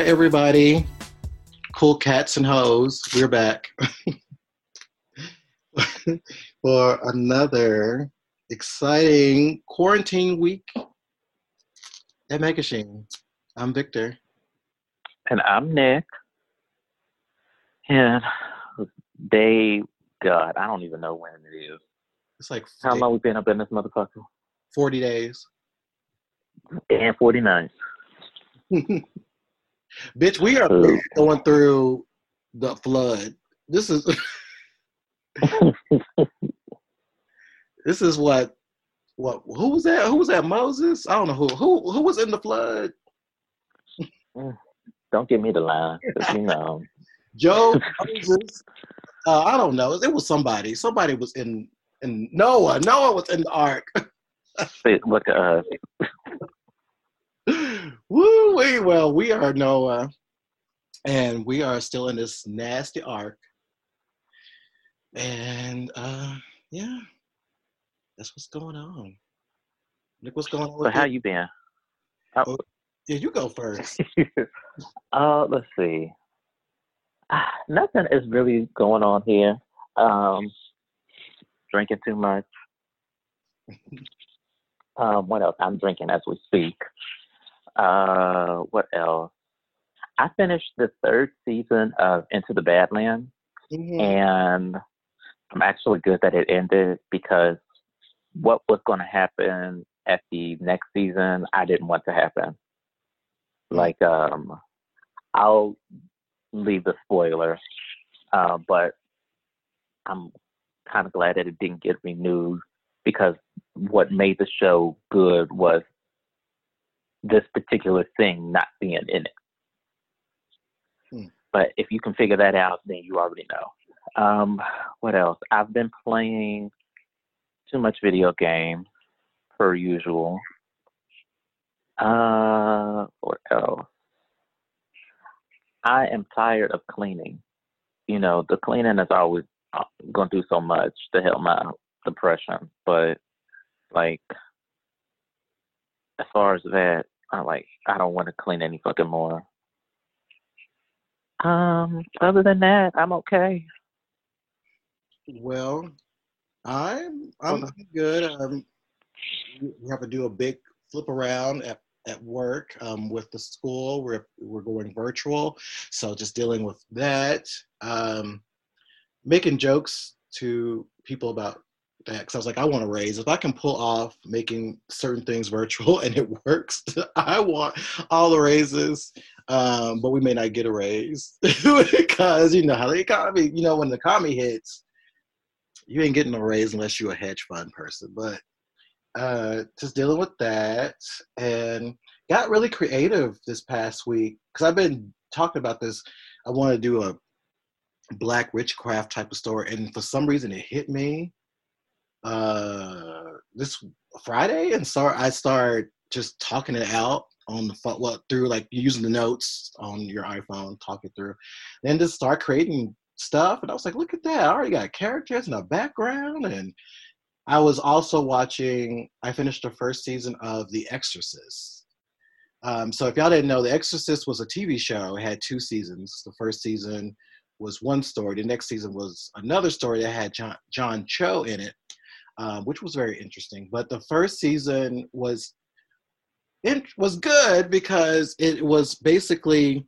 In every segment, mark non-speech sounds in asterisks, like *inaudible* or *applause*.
right, everybody. Cool cats and hoes. We're back *laughs* for another exciting quarantine week at Megashine. I'm Victor. And I'm Nick. And day, God, I don't even know when it is. It's like How long we been up in this motherfucker? 40 days. And 49. *laughs* Bitch, we are going through the flood. This is *laughs* this is what what who was that? Who was that? Moses? I don't know who who who was in the flood. don't give me the line, You know, Job, *laughs* Moses. Uh, I don't know. It was somebody. Somebody was in in Noah. Noah was in the ark. see, look at us. Woo. Well, we are Noah, and we are still in this nasty ark. And uh yeah, that's what's going on. Look what's going on. So how you. you been? Yeah, you go first. *laughs* uh, let's see. Ah, Nothing is really going on here. Um, drinking too much. *laughs* Um, what else? I'm drinking as we speak. Uh, what else? I finished the third season of Into the Badlands, Mhm. and I'm actually good that it ended because what was going to happen at the next season, I didn't want to happen. Like, um, I'll leave the spoiler, uh, but I'm kind of glad that it didn't get renewed because what made the show good was this particular thing not being in it. Hmm. But if you can figure that out, then you already know. Um, what else? I've been playing too much video games, per usual. Uh, what else? I am tired of cleaning. You know, the cleaning is always going to do so much to help my depression, but like, as far as that, I like I don't want to clean any fucking more. Um, other than that, I'm okay. Well, I'm I'm good. Um, we have to do a big flip around at, at work um, with the school. We're we're going virtual, so just dealing with that. Um, making jokes to people about because I was like, I want a raise. If I can pull off making certain things virtual *laughs* and it works, *laughs* I want all the raises. Um, but we may not get a raise *laughs* because you know how the economy. You know when the economy hits you ain't getting a raise unless you're a hedge fund person. But uh, just dealing with that and got really creative this past week because I've been talking about this. I want to do a black witchcraft type of story, and for some reason it hit me uh, this Friday, and start I start just talking it out on the phone, well, through like using the notes on your iPhone, talk it through, then just start creating stuff. And I was like, look at that. I already got characters and a background. And I was also watching, I finished the first season of The Exorcist. Um, so if y'all didn't know, The Exorcist was a TV show. It had two seasons. The first season was one story. The next season was another story that had John, John Cho in it, um, which was very interesting. But the first season was it was good because it was basically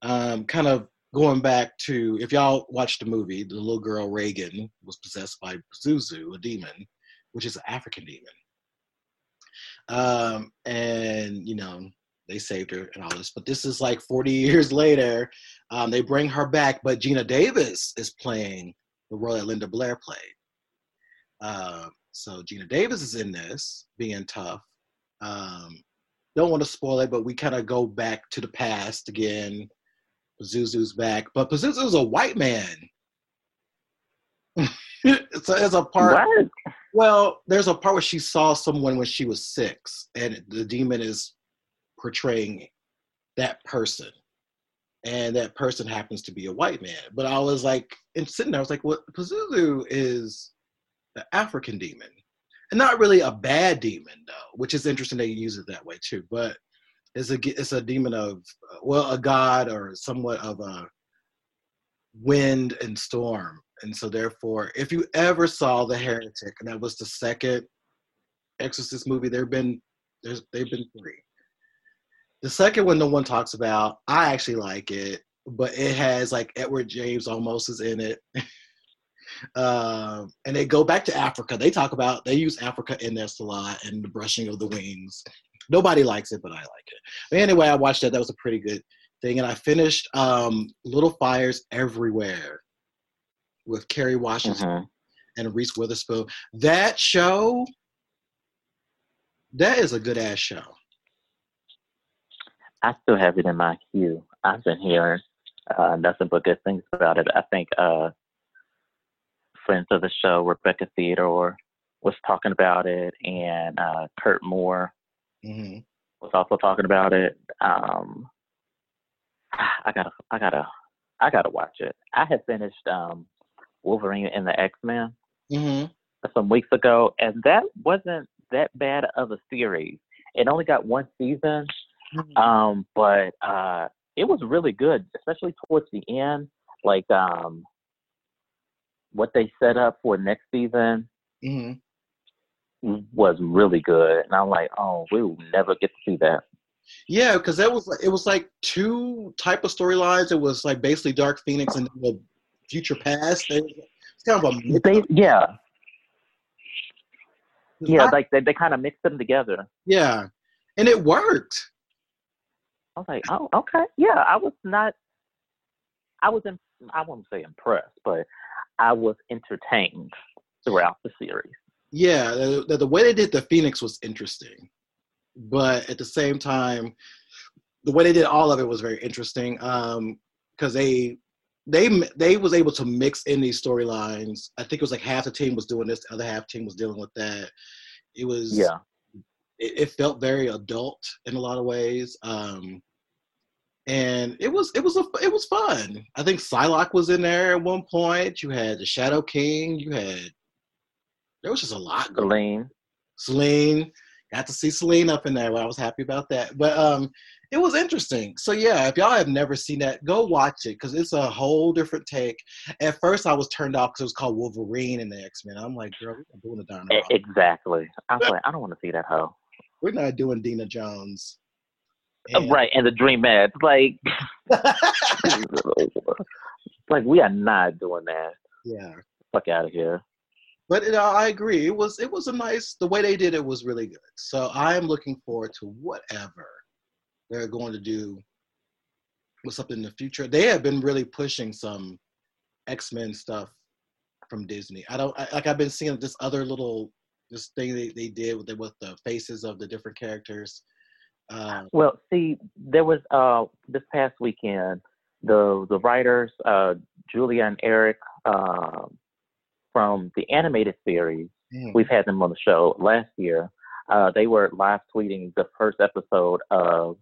um, kind of going back to if y'all watched the movie, the little girl Regan was possessed by Zuzu, a demon, which is an African demon. Um, and you know, they saved her and all this, but this is like 40 *laughs* years later. Um, they bring her back, but Geena Davis is playing the role that Linda Blair played. Uh, so Geena Davis is in this, being tough. Um, don't want to spoil it, but we kind of go back to the past again. Pazuzu's back, but Pazuzu's a white man. *laughs* so there's a part. What? Well, there's a part where she saw someone when she was six, and the demon is portraying that person, and that person happens to be a white man. But I was like, and sitting there, I was like, well, Pazuzu is the African demon, and not really a bad demon though, which is interesting they use it that way too. But It's a it's a demon of well a god or somewhat of a wind and storm. And so therefore, if you ever saw The Heretic, and that was the second Exorcist movie, there've been there's they've been three. The second one no one talks about. I actually like it, but it has like Edward James Olmos is in it. *laughs* um, and they go back to Africa. They talk about they use Africa in this a lot and the brushing of the wings. Nobody likes it, but I like it. But anyway, I watched that. That was a pretty good thing. And I finished um, Little Fires Everywhere with Kerry Washington Mhm. and Reese Witherspoon. That show, that is a good ass show. I still have it in my queue. I've been hearing uh, nothing but good things about it. I think uh, friends of the show, Rebecca Theodore, was talking about it, and uh, Kurt Moore hmm was also talking about it. Um, I gotta, I gotta, I gotta watch it. I had finished um, Wolverine and the X Men hmm some weeks ago, and that wasn't that bad of a series. It only got one season, um, but uh, it was really good, especially towards the end. Like um, what they set up for next season hmm was really good, and I'm like, oh, we will never get to see that. Yeah, because that was it was like two type of storylines. It was like basically Dark Phoenix and the future past. It's kind of a mix They, yeah, yeah, like they, they kind of mixed them together. yeah, and it worked. I was like, oh, okay, yeah. I was not, I was, in, I wouldn't say impressed, but I was entertained throughout the series. Yeah, the, the, way they did the Phoenix was interesting, but at the same time, the way they did all of it was very interesting. Um, because they they they was able to mix in these storylines. I think it was like half the team was doing this, the other half team was dealing with that. It was Yeah, it, it felt very adult in a lot of ways. Um, and it was it was a it was fun. I think Psylocke was in there at one point. You had the Shadow King. You had there was just a lot going. Celine. Celine got to see Celine up in there. I was happy about that. But um, it was interesting. So yeah, if y'all have never seen that, go watch it because it's a whole different take. At first, I was turned off because it was called Wolverine and the X Men. I'm like, girl, we're not doing the Donna. E- exactly. I was like, I don't want to see that hoe. We're not doing Dina Jones. Uh, And- Right, and the Dream Mad. Like, *laughs* like we are not doing that. yeah. Fuck out of here. but it, I agree. It was it was a nice. The way they did it was really good. So I am looking forward to whatever they're going to do with something in the future. They have been really pushing some X Men stuff from Disney. I don't I, like. I've been seeing this other little this thing they, they did with the, with the faces of the different characters. Uh, Well, see, there was uh this past weekend the the writers uh Julia and Eric uh, from the animated series. mm, We've had them on the show last year. Uh, they were live tweeting the first episode of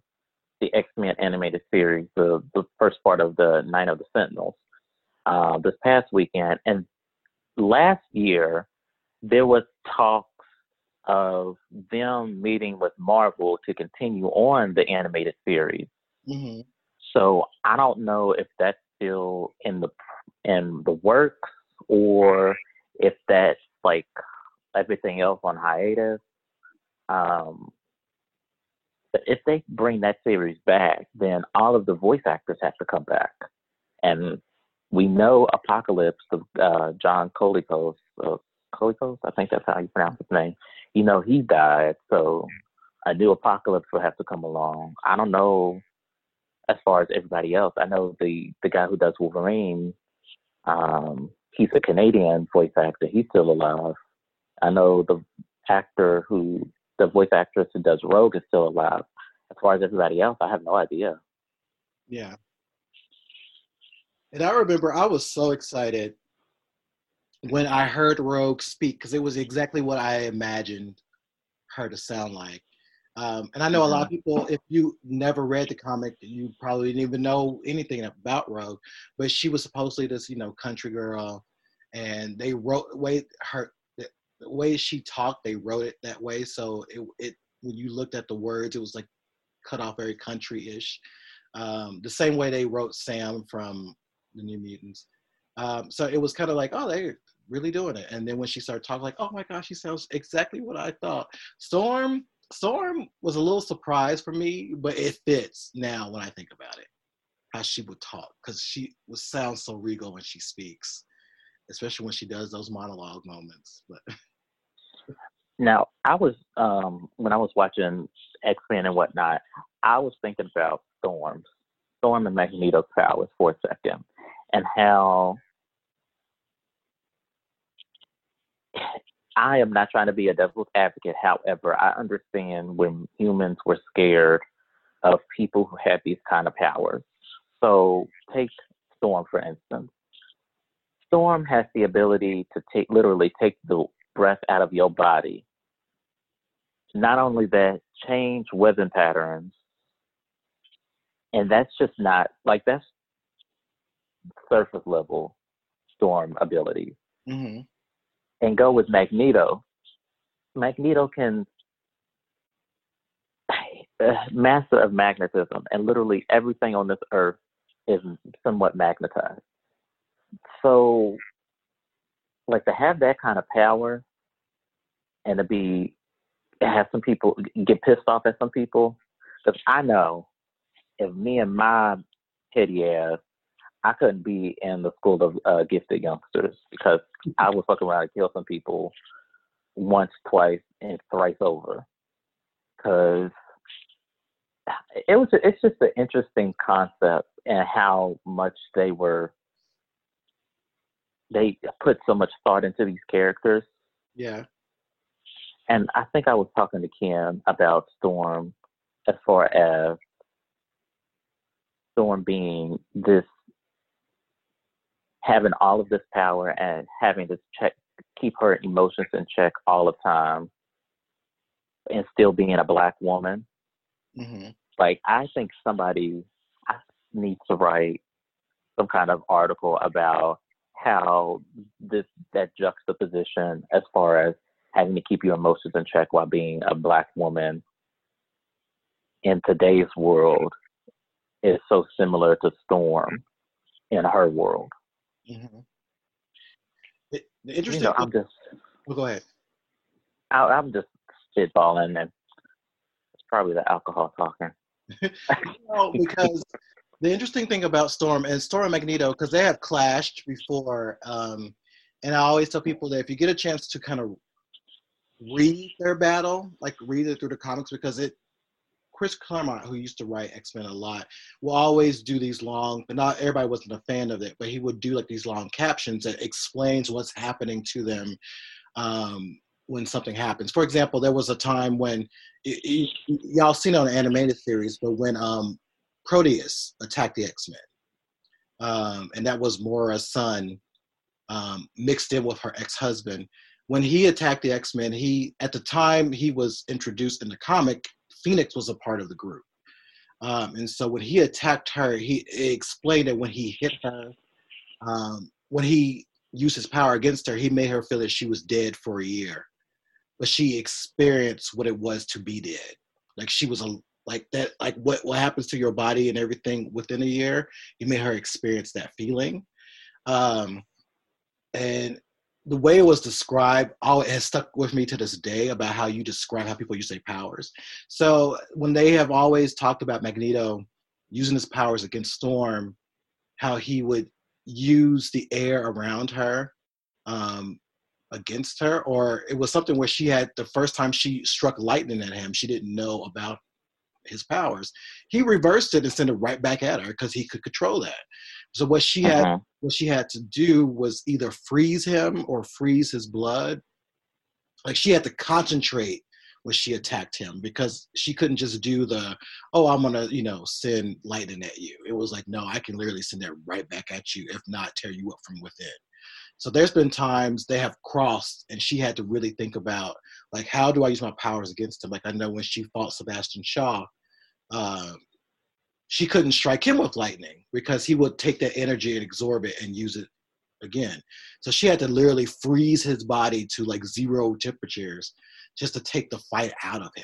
the X Men animated series, the the first part of the Night of the Sentinels, uh, this past weekend. And last year, there was talks of them meeting with Marvel to continue on the animated series. mhm. So I don't know if that's still in the in the works or if that's like everything else on hiatus. Um, but if they bring that series back, then all of the voice actors have to come back, and we know Apocalypse, uh, John Colicos, uh, Colicos, I think that's how you pronounce his name. You know he died, so a new Apocalypse will have to come along. I don't know as far as everybody else. I know the the guy who does Wolverine, um, he's a Canadian voice actor. He's still alive. I know the actor who the voice actress who does Rogue is still alive. As far as everybody else, I have no idea. Yeah. And I remember I was so excited when I heard Rogue speak because it was exactly what I imagined her to sound like. Um, and I know a lot of people, if you never read the comic, you probably didn't even know anything about Rogue. But she was supposedly this, you know, country girl, and they wrote way her the, the way she talked. They wrote it that way, so it it when you looked at the words, it was like cut off very country-ish. Um, the same way they wrote Sam from the New Mutants. Um, so it was kind of like, oh, they really doing it. And then when she started talking, like, oh my gosh, she sounds exactly what I thought. Storm, Storm was a little surprise for me, but it fits now when I think about it, how she would talk, because she would sound so regal when she speaks, especially when she does those monologue moments. But *laughs* now I was um when I was watching X Men and whatnot, I was thinking about Storm, Storm and Magneto's powers for a second, and how I am not trying to be a devil's advocate. However, I understand when humans were scared of people who had these kind of powers. So take Storm for instance. Storm has the ability to take literally take the breath out of your body. Not only that, change weather patterns. And that's just not like that's surface level storm ability. Mm-hmm and go with Magneto, Magneto can *sighs* uh, master of magnetism, and literally everything on this earth is somewhat magnetized. So, like to have that kind of power, and to be have some people get pissed off at some people, because I know if me and my petty ass I couldn't be in the school of uh, gifted youngsters because I would fuck around and kill some people once, twice, and thrice over. Because it was, it's just an interesting concept and how much they were, they put so much thought into these characters. Yeah. And I think I was talking to Kim about Storm as far as Storm being this having all of this power and having to check keep her emotions in check all the time and still being a black woman mm-hmm. like i think somebody needs to write some kind of article about how this that juxtaposition as far as having to keep your emotions in check while being a black woman in today's world is so similar to storm in her world Mm-hmm. The, the interesting. You know, I'm just. Well, go ahead. I, am just spitballing, and it's probably the alcohol talking. *laughs* no, because the interesting thing about Storm and Storm and Magneto, because they have clashed before, um, and I always tell people that if you get a chance to kind of read their battle, like read it through the comics, because it Chris Claremont, who used to write X Men a lot, will always do these long, but not everybody wasn't a fan of it, but he would do like these long captions that explains what's happening to them um, when something happens. For example, there was a time when y'all seen it on animated series, but when um, Proteus attacked the X Men, um, and that was Moira's son um, mixed in with her ex husband. When he attacked the X Men, he at the time he was introduced in the comic Phoenix was a part of the group. Um, and so when he attacked her, he explained that when he hit her, um, when he used his power against her, he made her feel that she was dead for a year. But she experienced what it was to be dead. Like she was a like that, like what, what happens to your body and everything within a year, he made her experience that feeling. Um, and the way it was described all it has stuck with me to this day about how you describe how people use their powers. So when they have always talked about magneto using his powers against storm how he would use the air around her um, against her or it was something where she had the first time she struck lightning at him she didn't know about his powers. He reversed it and sent it right back at her because he could control that so what she had uh-huh. what she had to do was either freeze him or freeze his blood. Like she had to concentrate when she attacked him because she couldn't just do the oh I'm gonna you know send lightning at you. It was like no I can literally send that right back at you if not tear you up from within. So there's been times they have crossed and she had to really think about like how do I use my powers against him? Like I know when she fought Sebastian Shaw, uh, she couldn't strike him with lightning because he would take that energy and absorb it and use it again. So she had to literally freeze his body to like zero temperatures just to take the fight out of him.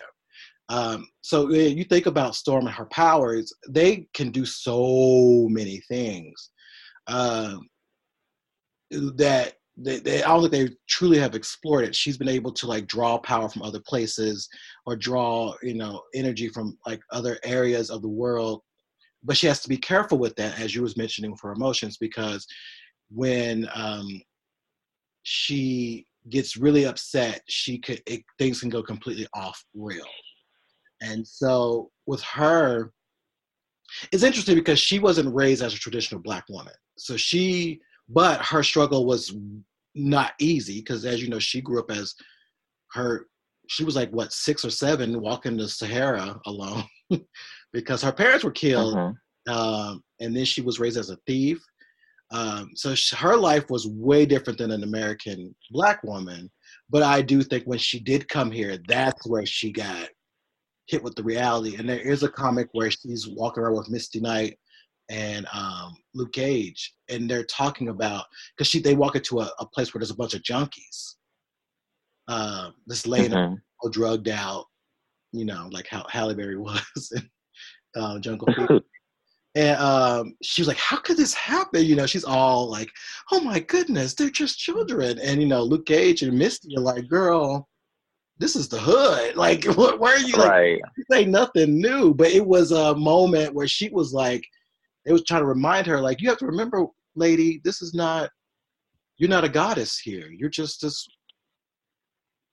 Um, so you think about Storm and her powers; they can do so many things um, that they, they, I don't think they truly have explored it. She's been able to like draw power from other places or draw, you know, energy from like other areas of the world. But she has to be careful with that, as you was mentioning for emotions, because when um, she gets really upset, she could it, things can go completely off real. And so with her, it's interesting because she wasn't raised as a traditional black woman. So she but her struggle was not easy because as you know she grew up as her she was like what six or seven walking the sahara alone *laughs* because her parents were killed uh-huh. um, and then she was raised as a thief um, so she, her life was way different than an american black woman but i do think when she did come here that's where she got hit with the reality and there is a comic where she's walking around with misty knight and um, Luke Cage, and they're talking about because she they walk into a, a, place where there's a bunch of junkies, uh, just laying mm-hmm. all drugged out, you know, like how Halle Berry *laughs* was in uh, Jungle *laughs* Fever. and um, she was like, "How could this happen?" You know, she's all like, "Oh my goodness, they're just children." And you know, Luke Cage and Misty are like, "Girl." This is the hood. *laughs* Like, where are you? Like, right. say nothing new, but it was a moment where she was like, they was trying to remind her, like, you have to remember, lady, this is not, you're not a goddess here. You're just this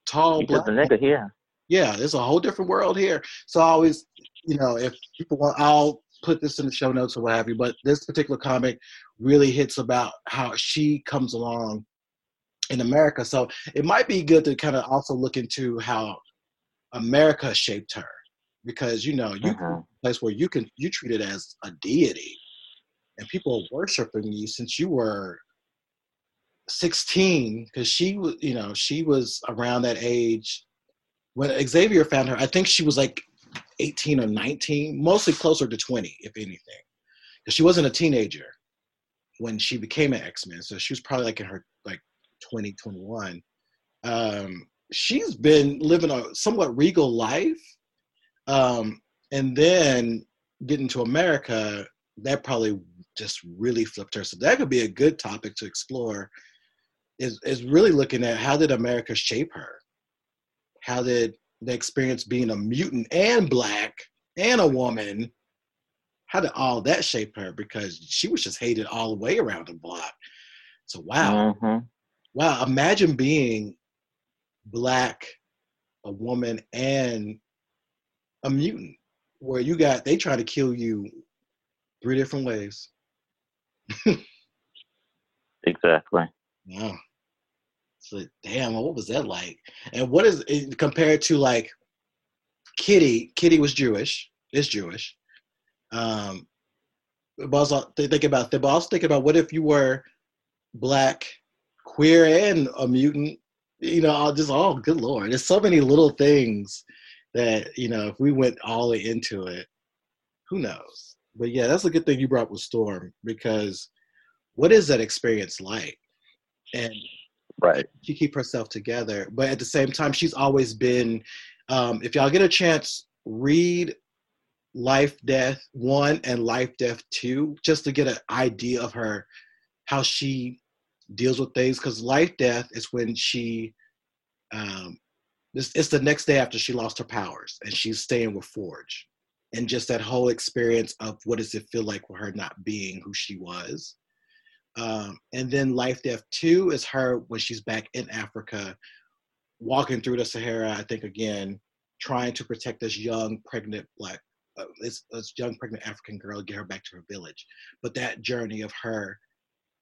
tall you're black. Just a nigga here. Yeah, there's a whole different world here. So I always, you know, if people want, I'll put this in the show notes or what have you. But this particular comic really hits about how she comes along in America. So it might be good to kind of also look into how America shaped her, because you know you uh-huh. place where you can you treat it as a deity and people are worshiping you since you were 16 because she was you know she was around that age when xavier found her i think she was like 18 or 19 mostly closer to 20 if anything because she wasn't a teenager when she became an x-men so she was probably like in her like 20 21 um, she's been living a somewhat regal life um, and then getting to america that probably just really flipped her. So that could be a good topic to explore. Is is really looking at how did America shape her? How did the experience being a mutant and black and a woman, how did all that shape her? Because she was just hated all the way around the block. So wow, mm-hmm. wow! Imagine being black, a woman, and a mutant, where you got they try to kill you three different ways. *laughs* exactly. Yeah. So damn, what was that like? And what is it compared to like Kitty? Kitty was Jewish. Is Jewish. Um, but also think about that. But also think about what if you were black, queer, and a mutant. You know, just oh, good lord, there's so many little things that you know if we went all into it, who knows? but yeah, that's a good thing you brought with Storm because what is that experience like? And right, she keep herself together, but at the same time, she's always been. Um, if y'all get a chance, read Life Death One and Life Death Two, just to get an idea of her, how she deals with things. Because Life Death is when she, um, it's, it's the next day after she lost her powers, and she's staying with Forge and just that whole experience of what does it feel like for her not being who she was. Um, and then Life Death 2 is her when she's back in Africa, walking through the Sahara, I think again, trying to protect this young pregnant black, uh, this, this young pregnant African girl, get her back to her village. But that journey of her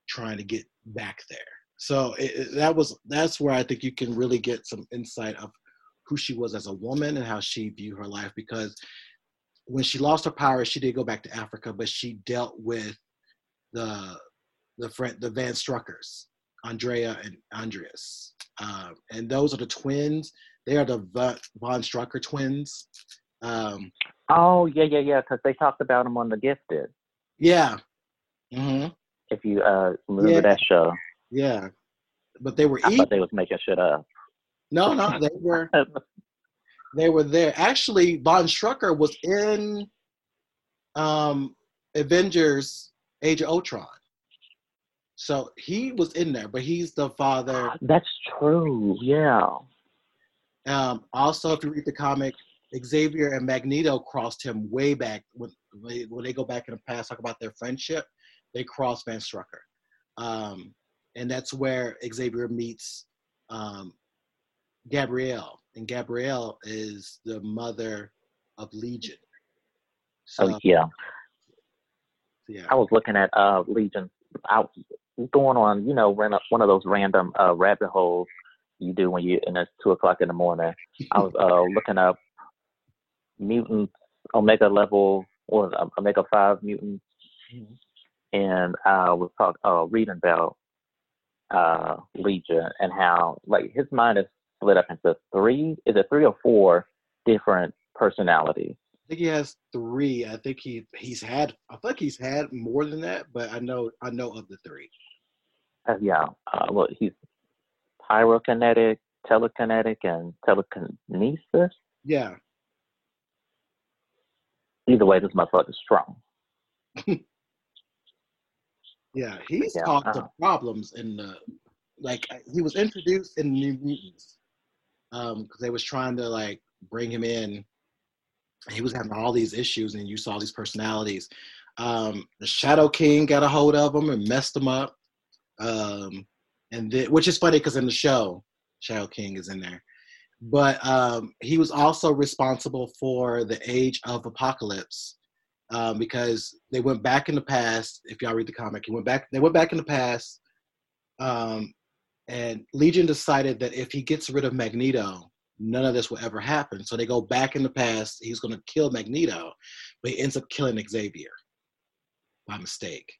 trying to get back there. So it, it, that was that's where I think you can really get some insight of who she was as a woman and how she viewed her life because when she lost her power, she did go back to Africa, but she dealt with the the friend the Von Struckers, Andrea and Andreas, uh, and those are the twins. They are the Von Strucker twins. Um, oh yeah, yeah, yeah. Because they talked about them on The Gifted. Yeah. Mm-hmm. If you uh, remember yeah. that show. Yeah, but they were. I thought they was making shit up. No, no, they were. *laughs* They were there. Actually, Von Strucker was in um, Avengers: Age of Ultron. So he was in there, but he's the father. That's true. Yeah. Um, also, if you read the comic, Xavier and Magneto crossed him way back when, when they go back in the past, talk about their friendship. They cross Von Strucker, um, and that's where Xavier meets um, Gabrielle, and Gabrielle is the mother of Legion. So, oh yeah. Yeah. I was looking at uh, Legion. I going on, you know, one of those random uh, rabbit holes you do when you and it's two o'clock in the morning. I was uh, *laughs* looking up mutants, omega level or omega five mutants, mm-hmm. and I was talking, uh, reading about uh, Legion and how like his mind is split up into three. Is it three or four different personalities? I think he has three. I think he he's had. I think he's had more than that, but I know I know of the three. Uh, yeah. Uh, well, he's pyrokinetic, telekinetic, and telekinesis. Yeah. Either way, this motherfucker's strong. *laughs* yeah, he's yeah, caused uh, some problems in the like he was introduced in New Mutants um because they was trying to like bring him in. He was having all these issues, and you saw these personalities. Um, the Shadow King got a hold of him and messed him up. Um, and which is funny because in the show, Shadow King is in there. But um, he was also responsible for the Age of Apocalypse um, because they went back in the past. If y'all read the comic, he went back. They went back in the past, um, and Legion decided that if he gets rid of Magneto, none of this will ever happen. So they go back in the past. He's going to kill Magneto, but he ends up killing Xavier by mistake.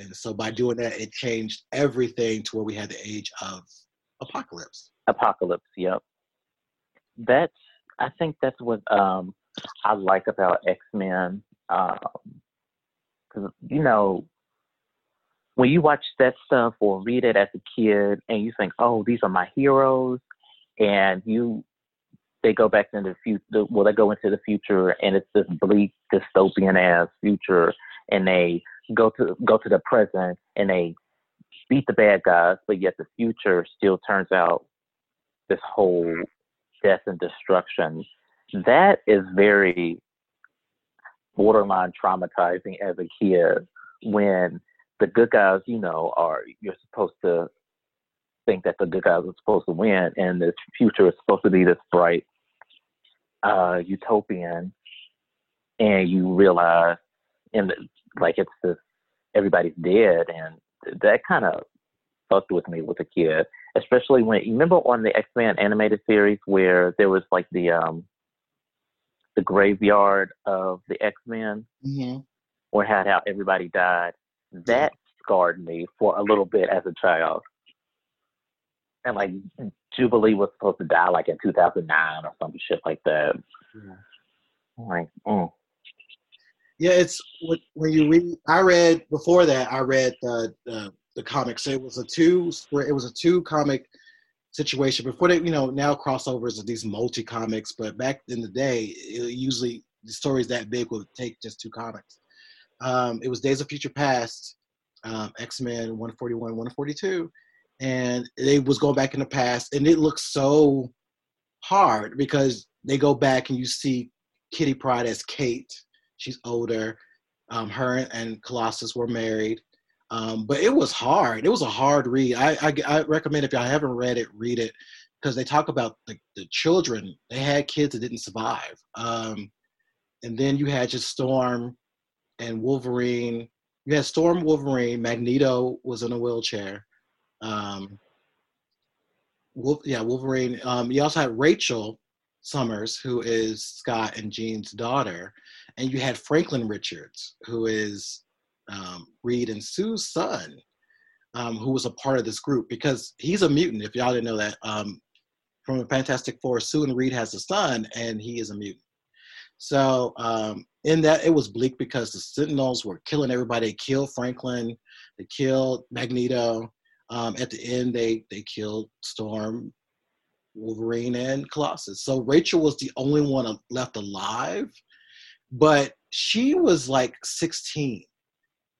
And so by doing that, it changed everything to where we had the age of apocalypse. Apocalypse, yep. That's I think that's what um, I like about X Men. Um, you know, when you watch that stuff or read it as a kid, and you think, "Oh, these are my heroes," and you they go back into the future. Well, they go into the future, and it's this bleak dystopian ass future, and they go to go to the present and they beat the bad guys, but yet the future still turns out this whole death and destruction. That is very borderline traumatizing as a kid when the good guys, you know, are you're supposed to think that the good guys are supposed to win and the future is supposed to be this bright uh utopian and you realize in the like it's this everybody's dead, and that kind of fucked with me with a kid. Especially when you remember on the X Men animated series where there was like the um the graveyard of the X Men, mm-hmm. or had how everybody died. That scarred me for a little bit as a child. And like Jubilee was supposed to die like in 2009 or some shit like that. Yeah. Like, mm yeah, it's when you read. I read before that. I read the the, the comics. So it was a two. It was a two comic situation before they. You know, now crossovers are these multi comics, but back in the day, it usually the stories that big would take just two comics. Um, it was Days of Future Past, um, X Men 141, 142, and they was going back in the past, and it looks so hard because they go back and you see Kitty Pryde as Kate She's older. Um, her and Colossus were married. Um, but it was hard. It was a hard read. I, I, I recommend if y'all haven't read it, read it because they talk about the, the children. They had kids that didn't survive. Um, and then you had just Storm and Wolverine. You had Storm, Wolverine. Magneto was in a wheelchair. Um, Wolf, yeah, Wolverine. Um, you also had Rachel Summers, who is Scott and Jean's daughter, and you had Franklin Richards, who is um, Reed and Sue's son, um, who was a part of this group because he's a mutant. If y'all didn't know that, um, from the Fantastic Four, Sue and Reed has a son, and he is a mutant. So um, in that, it was bleak because the Sentinels were killing everybody. They killed Franklin, they killed Magneto. Um, at the end, they they killed Storm, Wolverine and Colossus. So Rachel was the only one left alive, but she was like 16.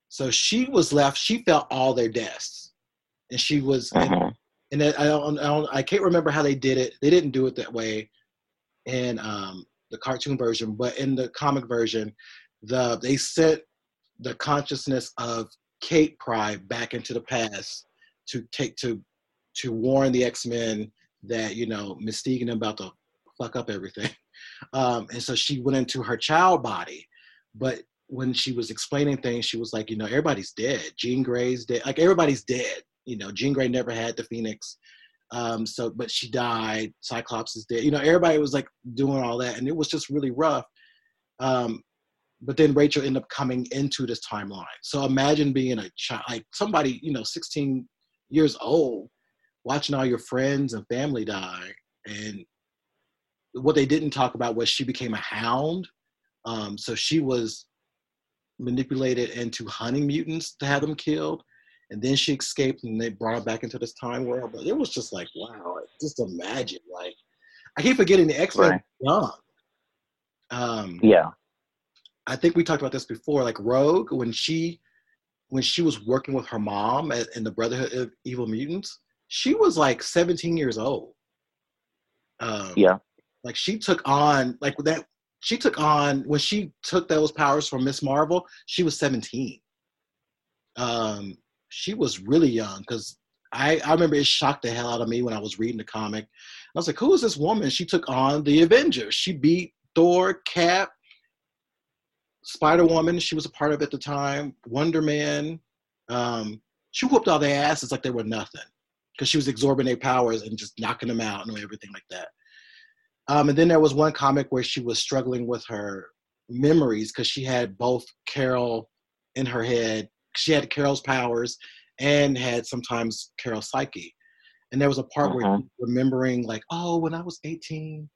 So she was left, she felt all their deaths. And she was, uh-huh. and, and I, don't, I, don't, I can't remember how they did it. They didn't do it that way in um, the cartoon version, but in the comic version, the they sent the consciousness of Kate Pryde back into the past to take to to warn the X Men that you know Mystique and about to fuck up everything, *laughs* um, and so she went into her child body, but when she was explaining things, she was like, you know, everybody's dead. Jean Grey's dead. Like everybody's dead. You know, Jean Grey never had the Phoenix. Um, so, but she died. Cyclops is dead. You know, everybody was like doing all that, and it was just really rough. Um, but then Rachel ended up coming into this timeline. So imagine being a child, like somebody, you know, 16 years old, watching all your friends and family die. And what they didn't talk about was she became a hound. Um, so she was manipulated into hunting mutants to have them killed. And then she escaped and they brought her back into this time world. But it was just like, wow, just imagine. Like, I keep forgetting the X Men right. young. Um, yeah. I think we talked about this before. Like Rogue, when she when she was working with her mom at, in the Brotherhood of Evil Mutants, she was like 17 years old. Um, yeah. Like she took on like that. She took on when she took those powers from Ms. Marvel. She was 17. Um, she was really young because I, I remember it shocked the hell out of me when I was reading the comic. I was like, who is this woman? She took on the Avengers. She beat Thor, Cap, Spider Woman, she was a part of at the time. Wonder Man, um, she whooped all their asses like they were nothing because she was absorbing their powers and just knocking them out and everything like that. Um, and then there was one comic where she was struggling with her memories because she had both Carol in her head. She had Carol's powers and had sometimes Carol's psyche. And there was a part uh-huh. where remembering, like, oh, when I was 18,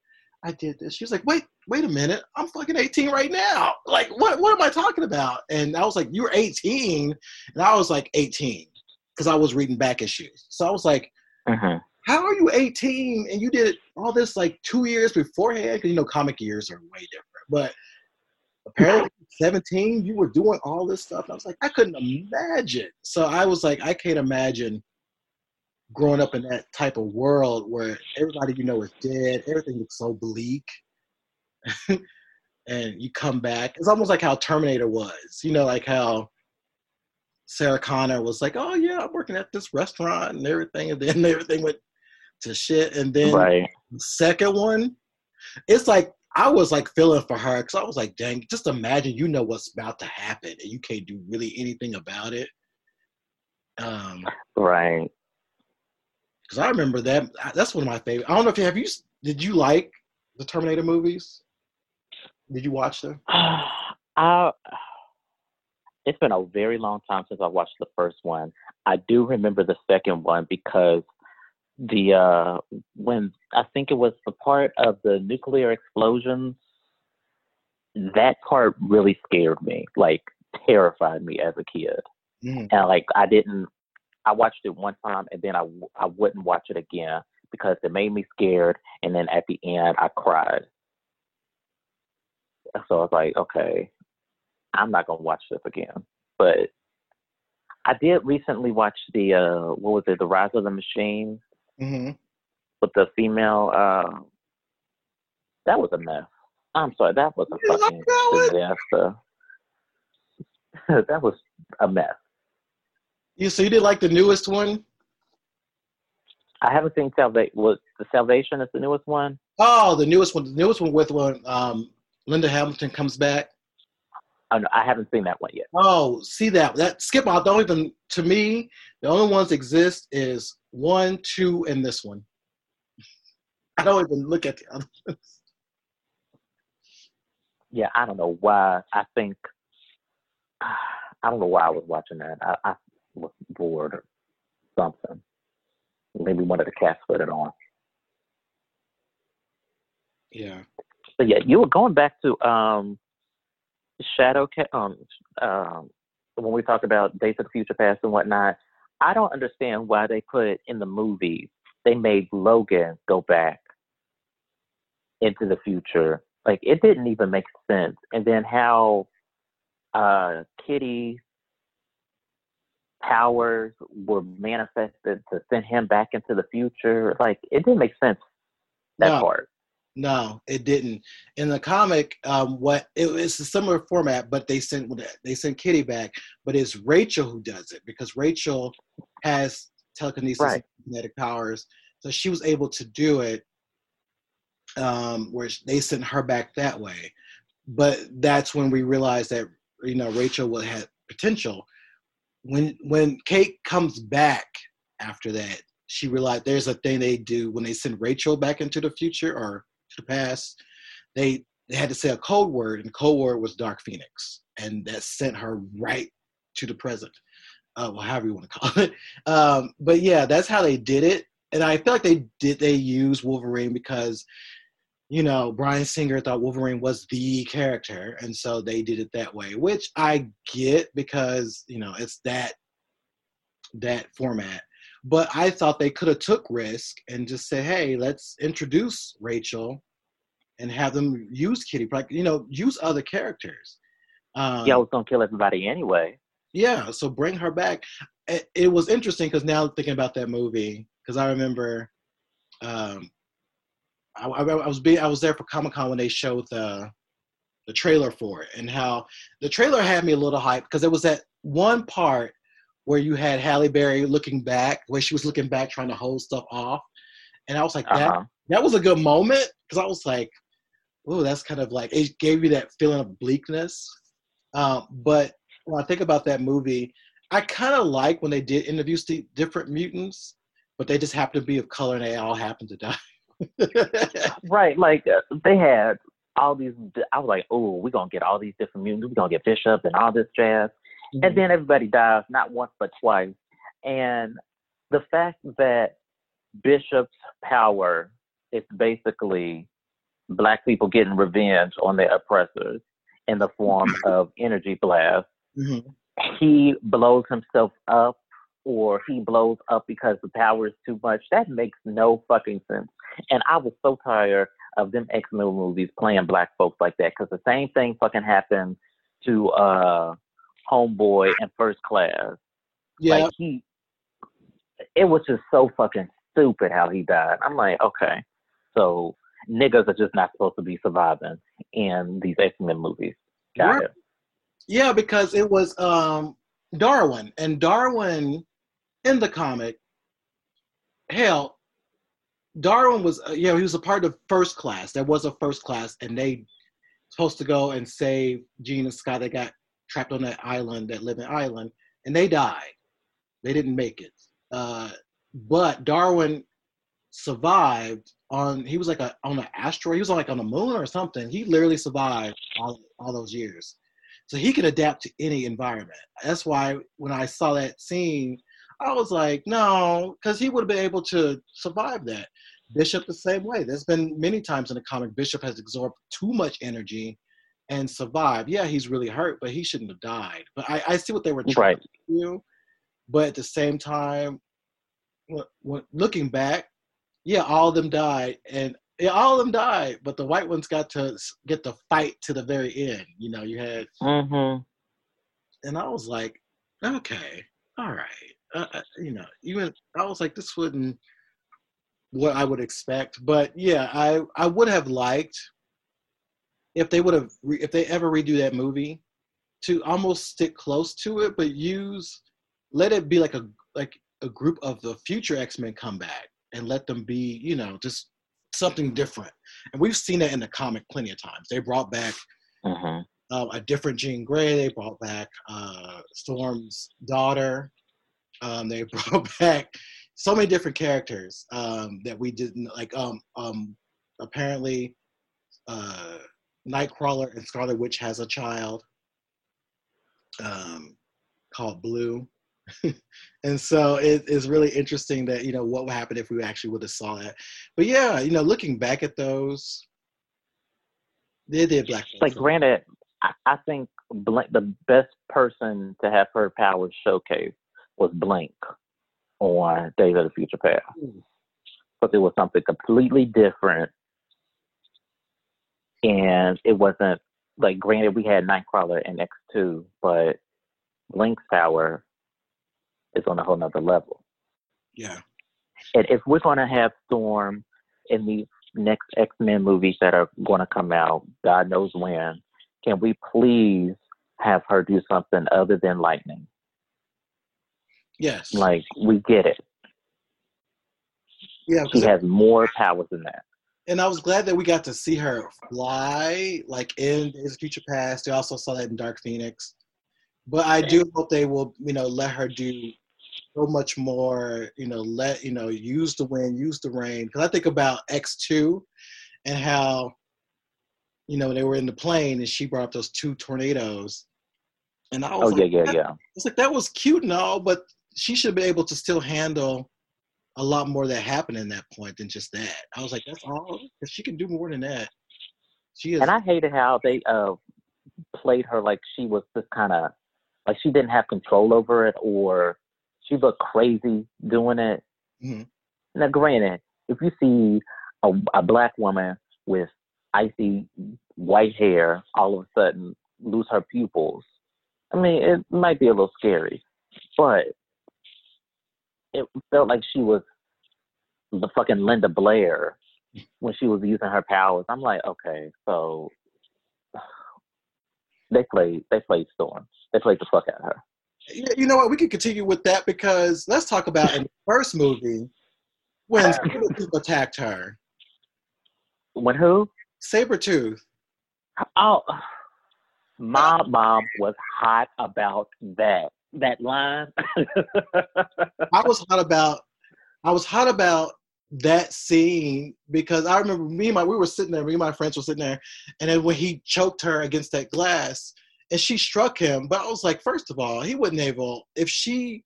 I did this. She was like, wait, wait a minute, I'm fucking 18 right now. Like, what, what am I talking about? And I was like, you're 18. And I was like 18 because I was reading back issues. So I was like, uh-huh. how are you 18 and you did all this like two years beforehand? Because, you know, comic years are way different. But apparently *laughs* 17, you were doing all this stuff. And I was like, I couldn't imagine. So I was like, I can't imagine growing up in that type of world where everybody you know is dead, everything looks so bleak. *laughs* and you come back. It's almost like how Terminator was, you know, like how Sarah Connor was like, "Oh yeah, I'm working at this restaurant and everything," and then *laughs* everything went to shit. And then right. the second one, it's like I was like feeling for her because I was like, "Dang, just imagine you know what's about to happen and you can't do really anything about it." Um, right. Because I remember that. That's one of my favorite. I don't know if you have you. Did you like the Terminator movies? Did you watch them? *sighs* Uh, it's been a very long time since I watched the first one. I do remember the second one because the uh when I think it was the part of the nuclear explosions that part really scared me, like terrified me as a kid. Mm. And like I didn't I watched it one time and then I I wouldn't watch it again because it made me scared and then at the end I cried. So I was like, okay, I'm not gonna watch this again. But I did recently watch the uh, what was it, The Rise of the Machine, mm-hmm. with the female. Uh, that was a mess. I'm sorry, that was a you fucking disaster. *laughs* that was a mess. You so you did like the newest one? I haven't seen Salvation. Was the Salvation is the newest one? Oh, the newest one. The newest one with when um, Linda Hamilton comes back. Oh, no, I haven't seen that one yet. Oh, see that that skip out. Don't even to me. The only ones exist is one, two, and this one. I don't even look at the others. Yeah, I don't know why. I think I don't know why I was watching that. I, I was bored or something. Maybe one of the cats put it on. Yeah. But yeah, you were going back to um, Shadow Cat. Um, um, when we talk about Days of the Future Past and whatnot, I don't understand why they put in the movies they made Logan go back into the future. Like it didn't even make sense. And then how uh Kitty powers were manifested to send him back into the future. Like it didn't make sense that no, part. No, it didn't. In the comic, um, what it, it's a similar format, but they sent they sent Kitty back, but it's Rachel who does it because Rachel has telekinesis right. and kinetic powers, so she was able to do it. Um, where they sent her back that way, but that's when we realized that you know Rachel would have potential when when Kate comes back after that, she realized there's a thing they do when they send Rachel back into the future or to the past. They they had to say a code word, and the code word was Dark Phoenix, and that sent her right to the present. Uh, well, however you want to call it. *laughs* Um, but yeah, that's how they did it, and I feel like they did they use Wolverine because you know, Bryan Singer thought Wolverine was the character, and so they did it that way, which I get because you know it's that that format. But I thought they could have took risk and just say, "Hey, let's introduce Rachel and have them use Kitty, like you know, use other characters." Um, yeah, I was gonna kill everybody anyway. Yeah, so bring her back. It, it was interesting because now thinking about that movie, because I remember um, I, I, was being I was there for Comic Con when they showed the the trailer for it and how the trailer had me a little hyped because there was that one part where you had Halle Berry looking back, where she was looking back trying to hold stuff off, and I was like, that uh-huh. that was a good moment because I was like, oh, that's kind of like it gave you that feeling of bleakness. Um, but when I think about that movie, I kind of like when they did interview different mutants, but they just happen to be of color and they all happen to die. *laughs* right, like uh, they had all these. I was like, oh, we're gonna get all these different mutants. We're gonna get Bishop and all this jazz, mm-hmm. and then everybody dies, not once but twice. And the fact that Bishop's power is basically black people getting revenge on their oppressors in the form *laughs* of energy blast. Mm-hmm. He blows himself up or he blows up because the power is too much. That makes no fucking sense. And I was so tired of them X Men movies playing black folks like that because the same thing fucking happened to uh Homeboy in First Class. Yeah. Like he, it was just so fucking stupid how he died. I'm like, okay, so niggas are just not supposed to be surviving in these X Men movies. Got it. Yeah, because it was um Darwin, and Darwin in the comic, hell, Darwin was, uh, know he was a part of first class. There was a first class, and they supposed to go and save Jean and Scott. They got trapped on that island, that living island, and they died. They didn't make it. Uh, but Darwin survived on. He was like a on an asteroid. He was like on the moon or something. He literally survived all, all those years, so he can adapt to any environment. That's why when I saw that scene I was like, no, because he would have been able to survive that. Bishop the same way. There's been many times in the comic Bishop has absorbed too much energy and survive. Yeah, he's really hurt, but he shouldn't have died. But I, I see what they were trying right. to do. But at the same time, when, looking back, yeah, all of them died, and yeah, all of them died. But the white ones got to get the fight to the very end. You know, you had, mm-hmm. and I was like, okay, all right uh, uh, you know, even I was like, this wouldn't what I would expect. But yeah, I I would have liked if they would have re- if they ever redo that movie to almost stick close to it, but use let it be like a like a group of the future X Men come back and let them be you know just something different. And we've seen that in the comic plenty of times. They brought back. Uh-huh. Uh, a different Jean Grey. They brought back uh, Storm's daughter. Um, they *laughs* brought back so many different characters um, that we didn't like. Um, um, apparently, uh, Nightcrawler and Scarlet Witch has a child um, called Blue. *laughs* and so it is really interesting that you know what would happen if we actually would have saw that. But yeah, you know, looking back at those, they did Black. Like, granted, I, I think the best person to have her powers showcased was Blink on Days of the Future Past. because it was something completely different, and it wasn't like granted we had Nightcrawler and X two, but Blink's power is on a whole nother level. Yeah. And if we're gonna have Storm in the next X Men movies that are gonna come out, God knows when, can we please have her do something other than lightning? Yes. Like we get it. Yeah. She has more powers than that. And I was glad that we got to see her fly, like in Days of Future Past. We also saw that in Dark Phoenix. But I do hope they will, you know, let her do so much more, you know, let, you know, use the wind, use the rain. Because I think about X2 and how, you know, they were in the plane and she brought up those two tornadoes. And I was Oh like, yeah, yeah, yeah. it's like that was cute and all, but she should be able to still handle a lot more that happened in that point than just that. I was like, that's all because she can do more than that. She is. And I hated how they uh played her like she was just kind of like she didn't have control over it or she looked crazy doing it. Mhm. Now, granted, if you see a, a black woman with icy white hair all of a sudden lose her pupils, I mean, it might be a little scary, but it felt like she was the fucking Linda Blair when she was using her powers. I'm like, okay, so they played they played Storm. They played the fuck out of her. You know what? We can continue with that because let's talk about in the *laughs* first movie when uh, Sabretooth attacked her. When who? Sabretooth. Oh, my mom was hot about that that line. I was hot about I was hot about that scene because I remember me and my we were sitting there, me and my friends were sitting there, and then when he choked her against that glass and she struck him, but I was like, first of all, he wouldn't able if she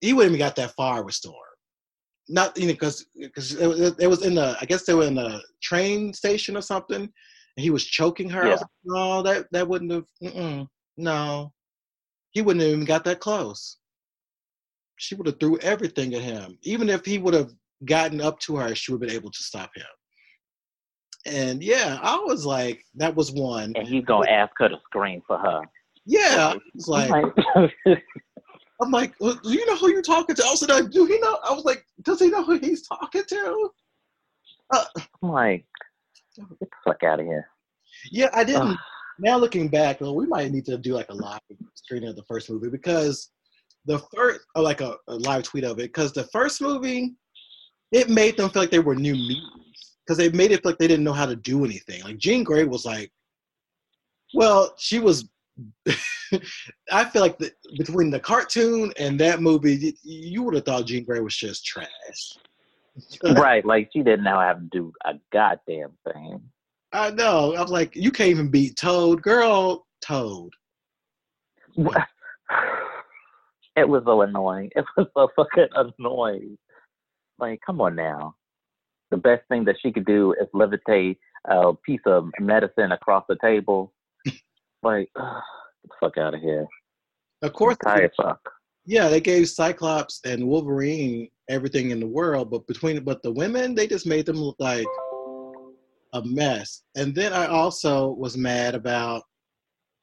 he wouldn't even got that far with Storm. Not you know because because it, was- it was in the I guess they were in the train station or something, and he was choking her. I was like, no, that that wouldn't have. No, he wouldn't have even got that close she would have threw everything at him. Even if he would have gotten up to her, she would have been able to stop him. And yeah, I was like, that was one. and he's gonna ask her to scream for her. Yeah, I was like, I'm like, I'm like, well, do you know who you're talking to? I was like, do he know? I was like, does he know who he's talking to? Uh, I'm like, get the fuck out of here. yeah, I didn't. Now looking back, well, we might need to do like a live screening of the first movie because the first, or like a, a live tweet of it, because the first movie, it made them feel like they were new mutants because they made it feel like they didn't know how to do anything. Like Jean Grey was like, well, she was. *laughs* I feel like the, between the cartoon and that movie, you, you would have thought Jean Grey was just trash. right, like she didn't know how to do a goddamn thing. I know. I was like, you can't even beat Toad, girl. Toad. *sighs* It was so annoying. It was so fucking annoying. Like, come on now. The best thing that she could do is levitate a piece of medicine across the table. *laughs* Like, ugh, get the fuck out of here. Of course, Tired fuck. yeah, they gave Cyclops and Wolverine everything in the world, but between but the women, they just made them look like a mess. And then I also was mad about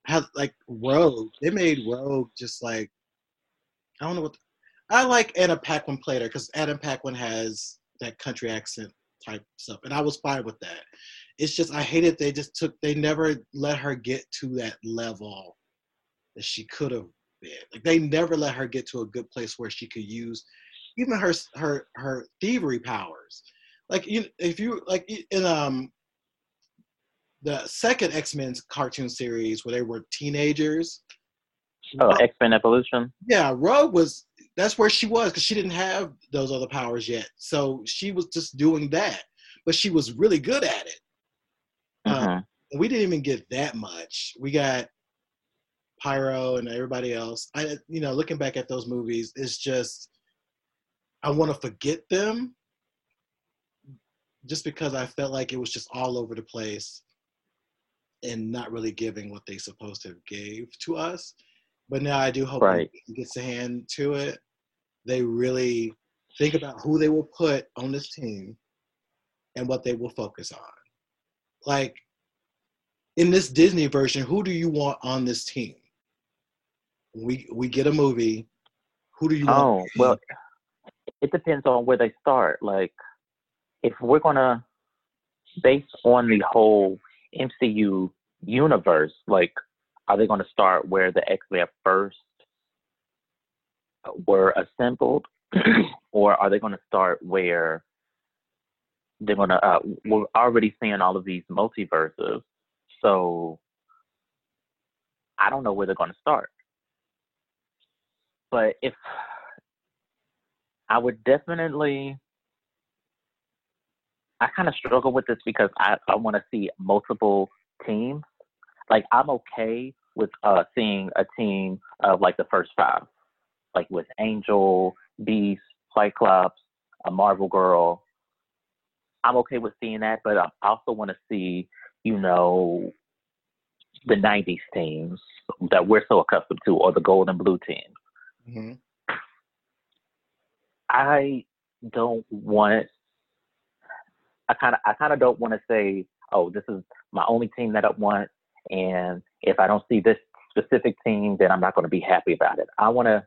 how like Rogue. They made Rogue just like I don't know what. I like Anna Paquin played her because Anna Paquin has that country accent type stuff, and I was fine with that. It's just I hated they just took they never let her get to that level that she could have been. Like they never let her get to a good place where she could use even her her her thievery powers. Like you, if you like in um the second X Men cartoon series where they were teenagers. Oh, X Men Evolution? Yeah, Rogue was that's where she was because she didn't have those other powers yet. So she was just doing that, but she was really good at it. Uh, Mhm. we didn't even get that much. We got Pyro and everybody else. I, you know, looking back at those movies, it's just I want to forget them, just because I felt like it was just all over the place, and not really giving what they supposed to have gave to us. But now I do hope Right. gets a hand to it, they really think about who they will put on this team and what they will focus on. Like in this Disney version, who do you want on this team? We we get a movie. Who do you Oh, want? well, it depends on where they start. Like, if we're gonna, based on the whole MCU universe, like, are they gonna start where the X Men first were assembled, *clears throat* or are they gonna start where they're gonna? Uh, we're already seeing all of these multiverses, so I don't know where they're gonna start. But if I would definitely. I kind of struggle with this because I, I want to see multiple teams. Like I'm okay with uh, seeing a team of like the first five, like with Angel, Beast, Cyclops, a Marvel Girl. I'm okay with seeing that, but I also want to see, you know, the '90s teams that we're so accustomed to, or the Gold and Blue teams. Mhm. I don't want. I kind of, I kind of don't want to say, oh, this is my only team that I want, and if I don't see this specific team, then I'm not going to be happy about it. I want to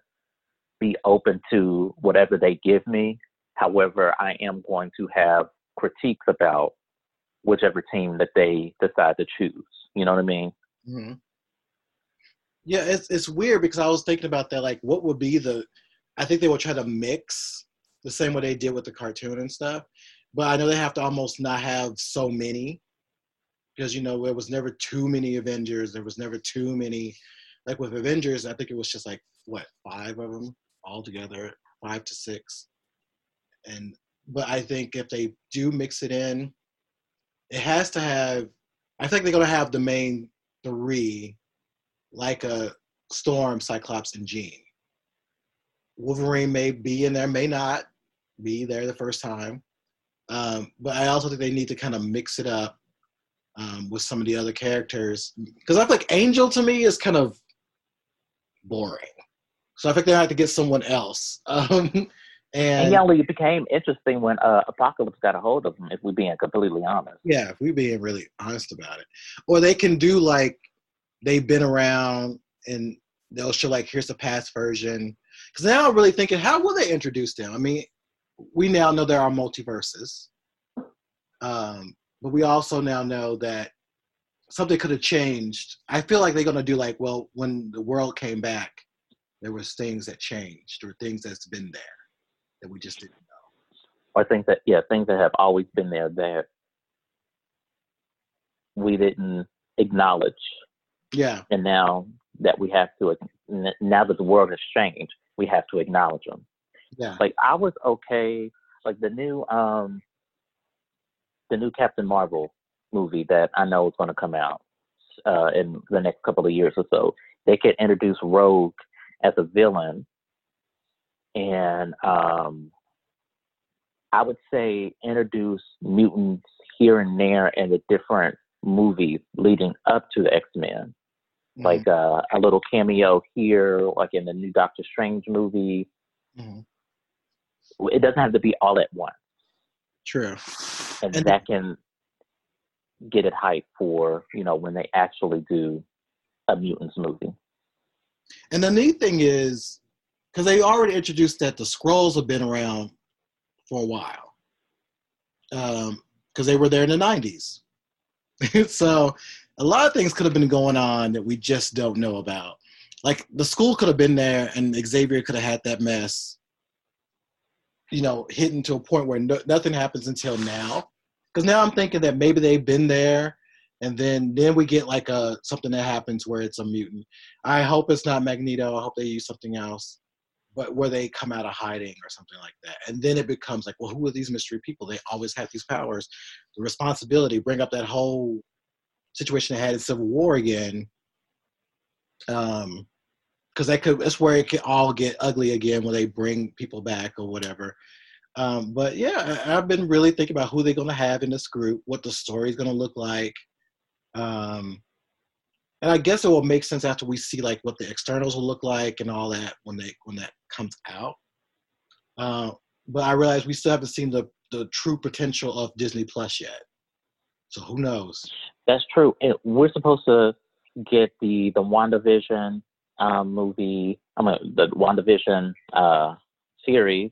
be open to whatever they give me. However, I am going to have critiques about whichever team that they decide to choose. You know what I mean? Mm-hmm. Yeah, it's it's weird because I was thinking about that. Like, what would be the? I think they will try to mix the same way they did with the cartoon and stuff. But I know they have to almost not have so many because you know there was never too many Avengers. There was never too many. Like with Avengers, I think it was just like what five of them all together, five to six. And but I think if they do mix it in, it has to have. I think they're gonna have the main three, like a Storm, Cyclops, and Jean. Wolverine may be in there, may not be there the first time. Um, but I also think they need to kind of mix it up um, with some of the other characters because I feel like Angel to me is kind of boring. So I think they have to get someone else. *laughs* Um, And, and yeah, it became interesting when uh, Apocalypse got a hold of them. If we're being completely honest. Yeah, if we're being really honest about it. Or they can do like they've been around and they'll show like here's the past version. Because now I'm really thinking, how will they introduce them? I mean, we now know there are multiverses. Um, but we also now know that something could have changed. I feel like they're gonna do like, well, when the world came back, there was things that changed or things that's been there that we just didn't know. or things that yeah things that have always been there that we didn't acknowledge Yeah. and now that we have to now that the world has changed we have to acknowledge them Yeah. like i was okay like the new um the new captain marvel movie that i know is going to come out uh in the next couple of years or so they could introduce rogue as a villain and um I would say introduce mutants here and there in the different movies leading up to the X Men. Mhm. Like uh, a little cameo here, like in the new Doctor Strange movie. Mhm. It doesn't have to be all at once, True. and, And- that can get it hyped for you know when they actually do a mutants movie. And the neat thing is, because they already introduced that the scrolls have been around for a while, um, because they were there in the '90s. *laughs* so a lot of things could have been going on that we just don't know about. Like the school could have been there, and Xavier could have had that mess, you know, hidden to a point where no, nothing happens until now. Because now I'm thinking that maybe they've been there, and then then we get like a something that happens where it's a mutant. I hope it's not Magneto. I hope they use something else, but where they come out of hiding or something like that. And then it becomes like, well, who are these mystery people? They always have these powers. The responsibility, bring up that whole situation they had in Civil War again. Um, because that could that's where it could all get ugly again when they bring people back or whatever. Um, but yeah, I, I've been really thinking about who they're gonna have in this group, what the story's gonna look like. Um, and I guess it will make sense after we see like what the Eternals will look like and all that when they when that comes out. Uh, but I realize we still haven't seen the the true potential of Disney Plus yet. So who knows? That's true. And we're supposed to get the the WandaVision um, movie, I mean the WandaVision uh, series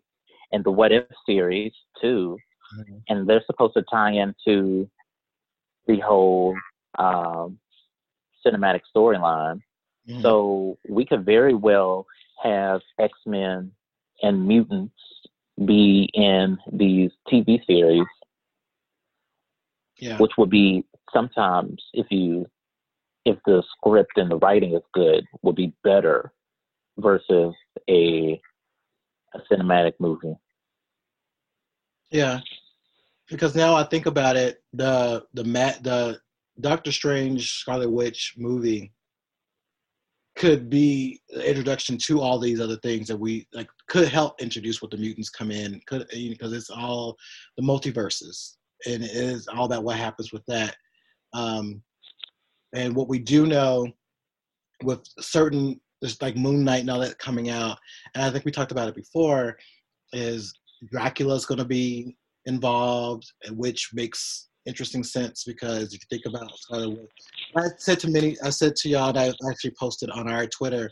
and the What If series too, mm-hmm. and they're supposed to tie into the whole um, cinematic storyline. Mm-hmm. So we could very well have X Men and mutants be in these TV series. Yeah. Which would be sometimes if you if the script and the writing is good would be better versus a a cinematic movie. Yeah. Because now I think about it, the the Matt the Doctor Strange Scarlet Witch movie could be the introduction to all these other things that we like could help introduce what the mutants come in could because it's all the multiverses and it is all about what happens with that um and what we do know with certain there's like moon knight and all that coming out and i think we talked about it before is dracula's going to be involved which makes interesting sense because if you think about Witch, I said to many, I said to y'all, I actually posted on our Twitter,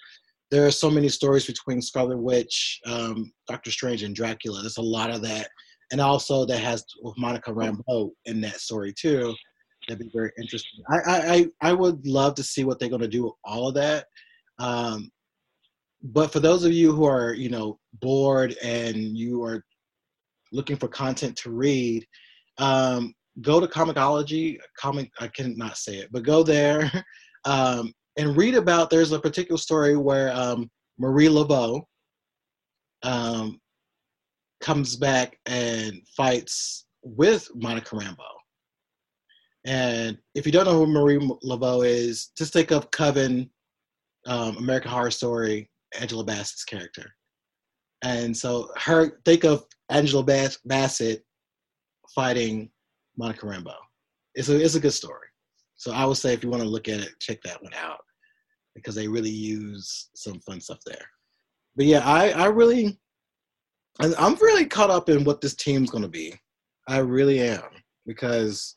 there are so many stories between Scarlet Witch, um, Doctor Strange, and Dracula. There's a lot of that, and also that has Monica Rambeau in that story too. That'd be very interesting. I I I would love to see what they're going to do with all of that. Um, but for those of you who are you know bored and you are looking for content to read, um, go to Comixology. Comic, I cannot say it, but go there *laughs* um, and read about. There's a particular story where um, Marie Laveau um, comes back and fights with Monica Rambeau. And if you don't know who Marie Laveau is, just think of Coven, um, American Horror Story, Angela Bassett's character. And so her think of Angela Bassett fighting Monica Rambeau. It's a it's a good story. So I would say if you want to look at it, check that one out because they really use some fun stuff there. But yeah, I I really I'm really caught up in what this team's going to be. I really am because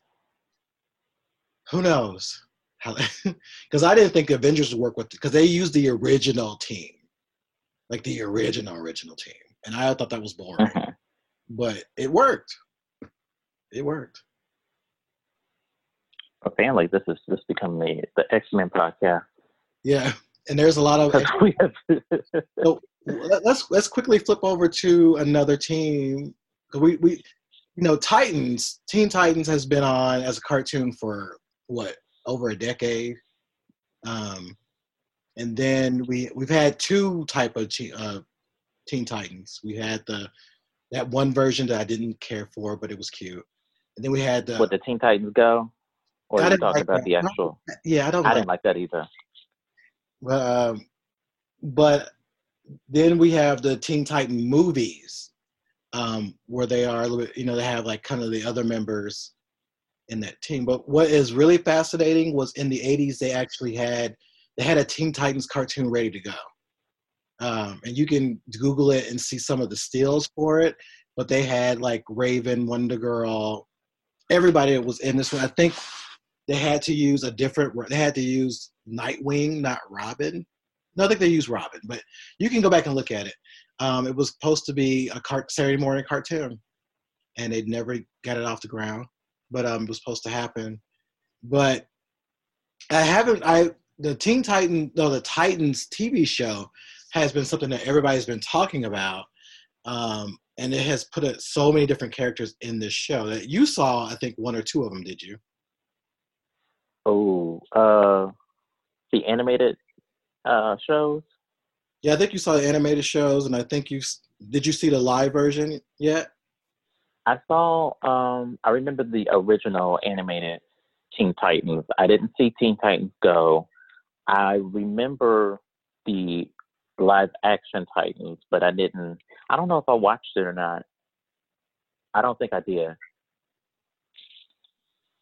who knows because *laughs* I didn't think Avengers would work with because they used the original team, like the original original team, and I thought that was boring, uh-huh. but it worked. It worked a family. This is just become the the X Men podcast. Yeah, and there's a lot of. so let's let's quickly flip over to another team. We we you know Titans Teen Titans has been on as a cartoon for what over a decade. Um, and then we we've had two type of teen, uh, Teen Titans. We had the that one version that I didn't care for, but it was cute. And then we had the what the Teen Titans Go. Or are you talking like about that. the actual? Yeah, I don't. I like didn't like that either. Um, but then we have the Teen Titan movies, um, where they are, you know, they have like kind of the other members in that team. But what is really fascinating was in the '80s they actually had they had a Teen Titans cartoon ready to go, um, and you can Google it and see some of the stills for it. But they had like Raven, Wonder Girl, everybody that was in this one. I think they had to use a different they had to use nightwing not robin no i think they used robin but you can go back and look at it um, it was supposed to be a saturday morning cartoon and they never got it off the ground but um, it was supposed to happen but i haven't i the teen titan no the titans tv show has been something that everybody's been talking about um, and it has put a, so many different characters in this show that you saw i think one or two of them did you Oh, uh, the animated uh shows. Yeah, I think you saw the animated shows, and I think you did. You see the live version yet? I saw. Um, I remember the original animated Teen Titans. I didn't see Teen Titans Go. I remember the live action Titans, but I didn't. I don't know if I watched it or not. I don't think I did.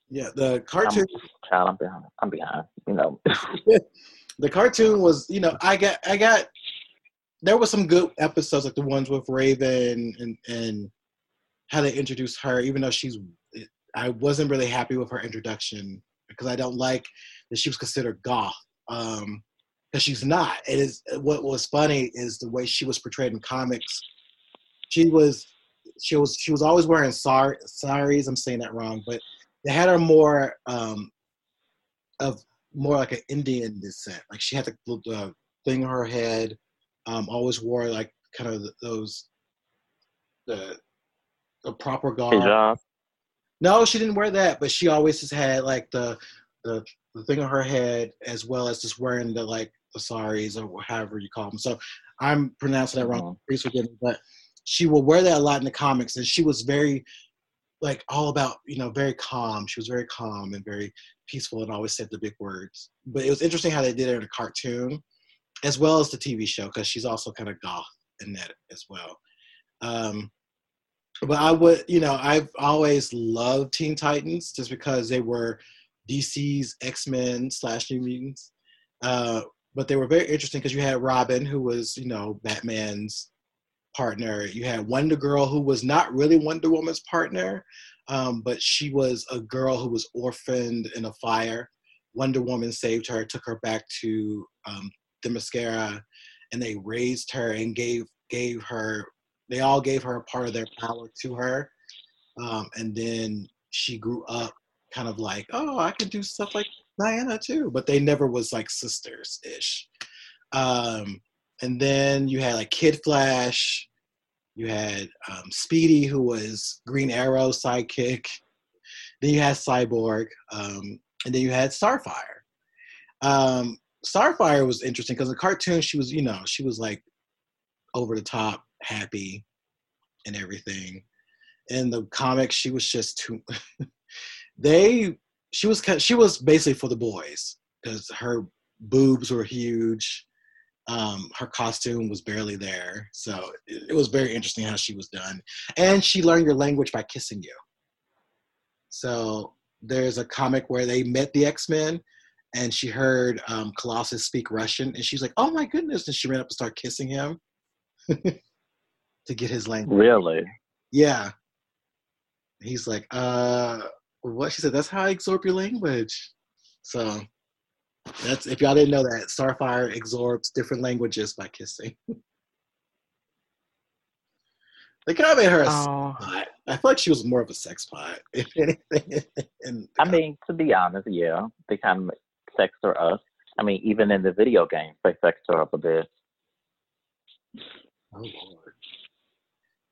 Yeah, the cartoon. I'm, child, I'm behind. I'm behind. You know. *laughs* *laughs* the cartoon was, you know, I got, I got, there were some good episodes, like the ones with Raven and and how they introduced her. Even though she's, I wasn't really happy with her introduction because I don't like that she was considered goth. Um, because she's not. It is what was funny is the way she was portrayed in comics. She was she was she was always wearing sar- saris. I'm saying that wrong, but they had her more um, of more like an Indian descent. Like she had the, the thing on her head. Um, always wore like kind of those the the proper garb. No, she didn't wear that, but she always just had like the the the thing on her head as well as just wearing the like the saris or however you call them. So I'm pronouncing that wrong. Mm-hmm. Please forgive me, but she will wear that a lot in the comics, and she was very like all about you know very calm. She was very calm and very peaceful, and always said the big words. But it was interesting how they did it in a cartoon, as well as the TV show, because she's also kind of goth in that as well. Um, but I would, you know, I've always loved Teen Titans just because they were DC's X Men slash New Mutants. Uh, but they were very interesting because you had Robin, who was, you know, Batman's partner. You had Wonder Girl, who was not really Wonder Woman's partner, um, but she was a girl who was orphaned in a fire. Wonder Woman saved her, took her back to um, Themyscira, and they raised her and gave gave her. They all gave her a part of their power to her, um, and then she grew up kind of like, oh, I can do stuff like Diana too, but they never was like sisters ish. Um, and then you had like Kid Flash, you had um, Speedy, who was Green Arrow sidekick. Then you had Cyborg, um, and then you had Starfire. Um, Starfire was interesting because in the cartoon she was, you know, she was like over the top, happy, and everything. In the comics, she was just too. *laughs* they she was she was basically for the boys because her boobs were huge. Um, her costume was barely there, so it, it was very interesting how she was done. And she learned your language by kissing you. So there's a comic where they met the X Men, and she heard um, Colossus speak Russian, and she's like, "Oh my goodness!" And she ran up and started kissing him *laughs* to get his language. Really? Yeah. He's like, "Uh, what she said that's how i absorb your language so that's if y'all didn't know that starfire absorbs different languages by kissing *laughs* they kind of made her a oh. i feel like she was more of a sex pot *laughs* if anything i mean to be honest yeah they kind of sexed her up i mean even in the video games they sexed her up a bit oh lord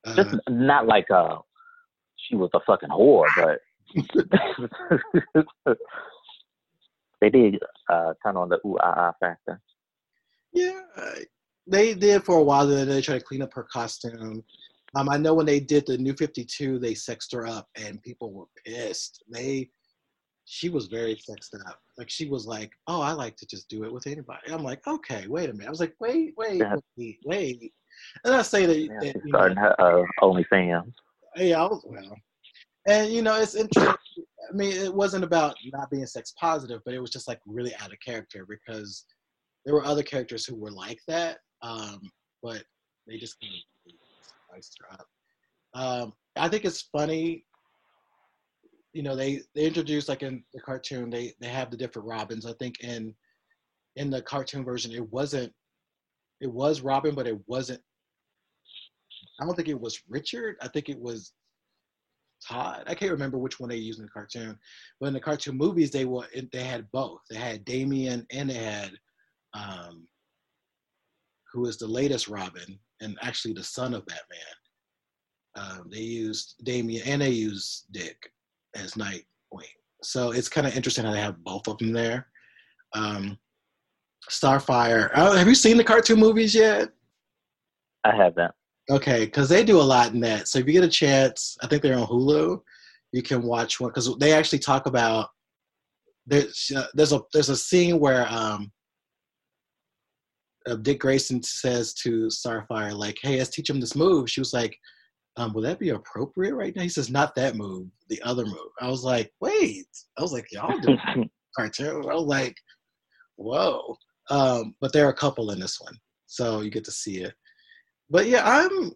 uh, just not like uh she was a fucking whore but *laughs* they did uh, turn on the ooh ah ah factor. Yeah, they did for a while. Then they tried to clean up her costume. Um, I know when they did the New Fifty Two, they sexed her up, and people were pissed. They, she was very sexed up. Like she was like, "Oh, I like to just do it with anybody." I'm like, "Okay, wait a minute." I was like, "Wait, wait, wait, wait." And I say that, yeah, that starting know, her uh, OnlyFans. Yeah, I was well. And you know it's interesting. I mean it wasn't about not being sex positive but it was just like really out of character because there were other characters who were like that um, but they just kind of spiced her up. Um, i think it's funny you know they they introduced like in the cartoon they they have the different robins. I think in in the cartoon version it wasn't it was robin but it wasn't i don't think it was richard i think it was Todd. I can't remember which one they used in the cartoon, but in the cartoon movies they were they had both. They had Damian and they had um, who is the latest Robin and actually the son of Batman. Um, they used Damian and they used Dick as Nightwing. So it's kind of interesting how they have both of them there. Um, Starfire. Oh, have you seen the cartoon movies yet? I haven't. Okay, because they do a lot in that. So if you get a chance, I think they're on Hulu. You can watch one because they actually talk about there's uh, there's a there's a scene where um uh, Dick Grayson says to Starfire like, "Hey, let's teach him this move." She was like, um, "Will that be appropriate right now?" He says, "Not that move, the other move." I was like, "Wait," I was like, "Y'all do *laughs* cartoon?" I was like, "Whoa!" Um, but there are a couple in this one. so you get to see it. But yeah, I'm,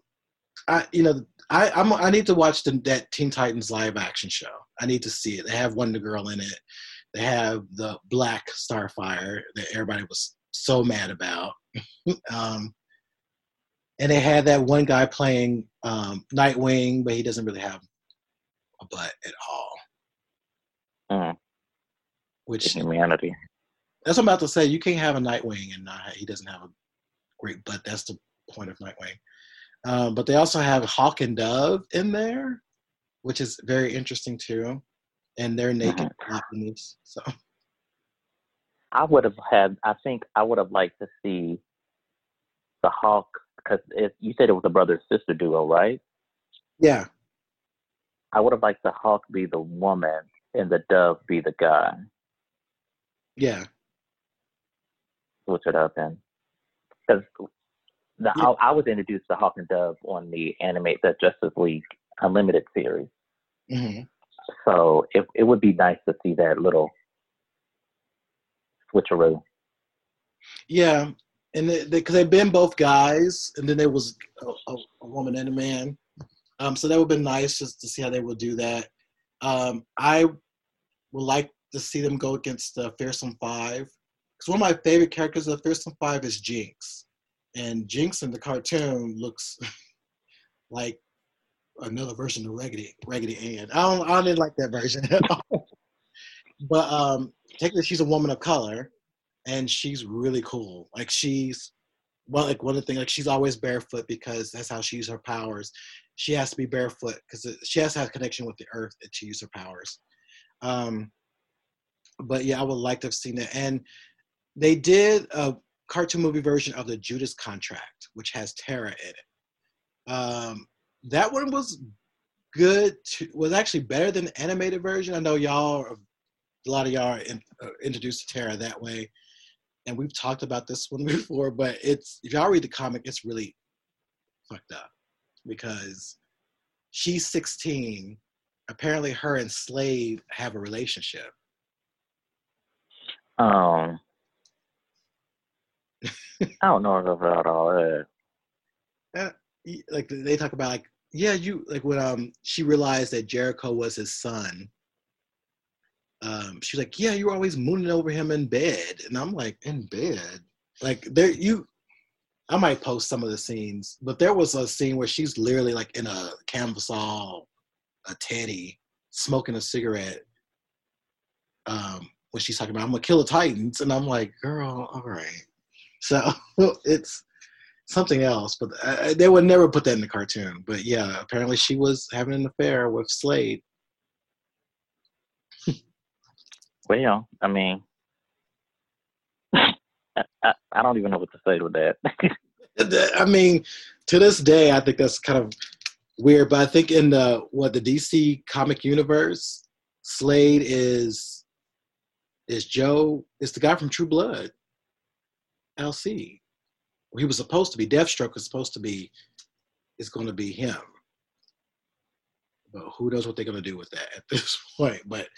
I you know, I I'm I need to watch the that Teen Titans live action show. I need to see it. They have Wonder Girl in it. They have the Black Starfire that everybody was so mad about. *laughs* um, and they had that one guy playing um, Nightwing, but he doesn't really have a butt at all. Mm. Which humanity. That's what I'm about to say. You can't have a Nightwing and not he doesn't have a great butt. That's the point of Nightwing. Um, but they also have Hawk and Dove in there, which is very interesting too. And they're naked *laughs* so. I would have had. I think I would have liked to see the Hawk because you said it was a brother sister duo, right? Yeah. I would have liked the Hawk be the woman and the Dove be the guy. Yeah. Switch it up and because the yeah. I, I, was introduced to Hawk and Dove on the animate the Justice League Unlimited series. Mm-hmm. So it it would be nice to see that little switcheroo. Yeah, and because they, they, have been both guys, and then there was a, a, woman and a man. Um, so that would have been nice just to see how they would do that. Um, I would like to see them go against the Fearsome Five. Because one of my favorite characters of the Fearsome Five is Jinx. And Jinx in the cartoon looks *laughs* like another version of Raggedy Raggedy Ann. I don't I didn't like that version at all. *laughs* but um technically she's a woman of color and she's really cool. Like she's well, like one of the things, like she's always barefoot because that's how she uses her powers. She has to be barefoot because she has to have connection with the earth to use her powers. Um, but yeah, I would like to have seen that. And they did a cartoon movie version of the Judas Contract, which has Tara in it. Um, that one was good. To, was actually better than the animated version. I know y'all, a lot of y'all are in, uh, introduced to Tara that way and we've talked about this one *laughs* before, but it's if y'all read the comic, it's really fucked up because she's 16. Apparently, her and Slade have a relationship. Um, I don't know about all that. Like they talk about, like yeah, you like when um she realized that Jericho was his son um, she's like, "Yeah, you're always mooning over him in bed," and I'm like, "In bed?" Like there, you. I might post some of the scenes, but there was a scene where she's literally like in a canvas all a teddy, smoking a cigarette. Um, when she's talking about, "I'm gonna kill the Titans," and I'm like, "Girl, all right." So *laughs* it's something else, but I, they would never put that in the cartoon. But yeah, apparently she was having an affair with Slade Well, I mean, *laughs* I, I, I don't even know what to say with that. *laughs* I mean, to this day, I think that's kind of weird. But I think in the what the DC comic universe, Slade is is Joe is the guy from True Blood, LC. He was supposed to be Deathstroke was supposed to be is going to be him. But who knows what they're going to do with that at *laughs* this point? But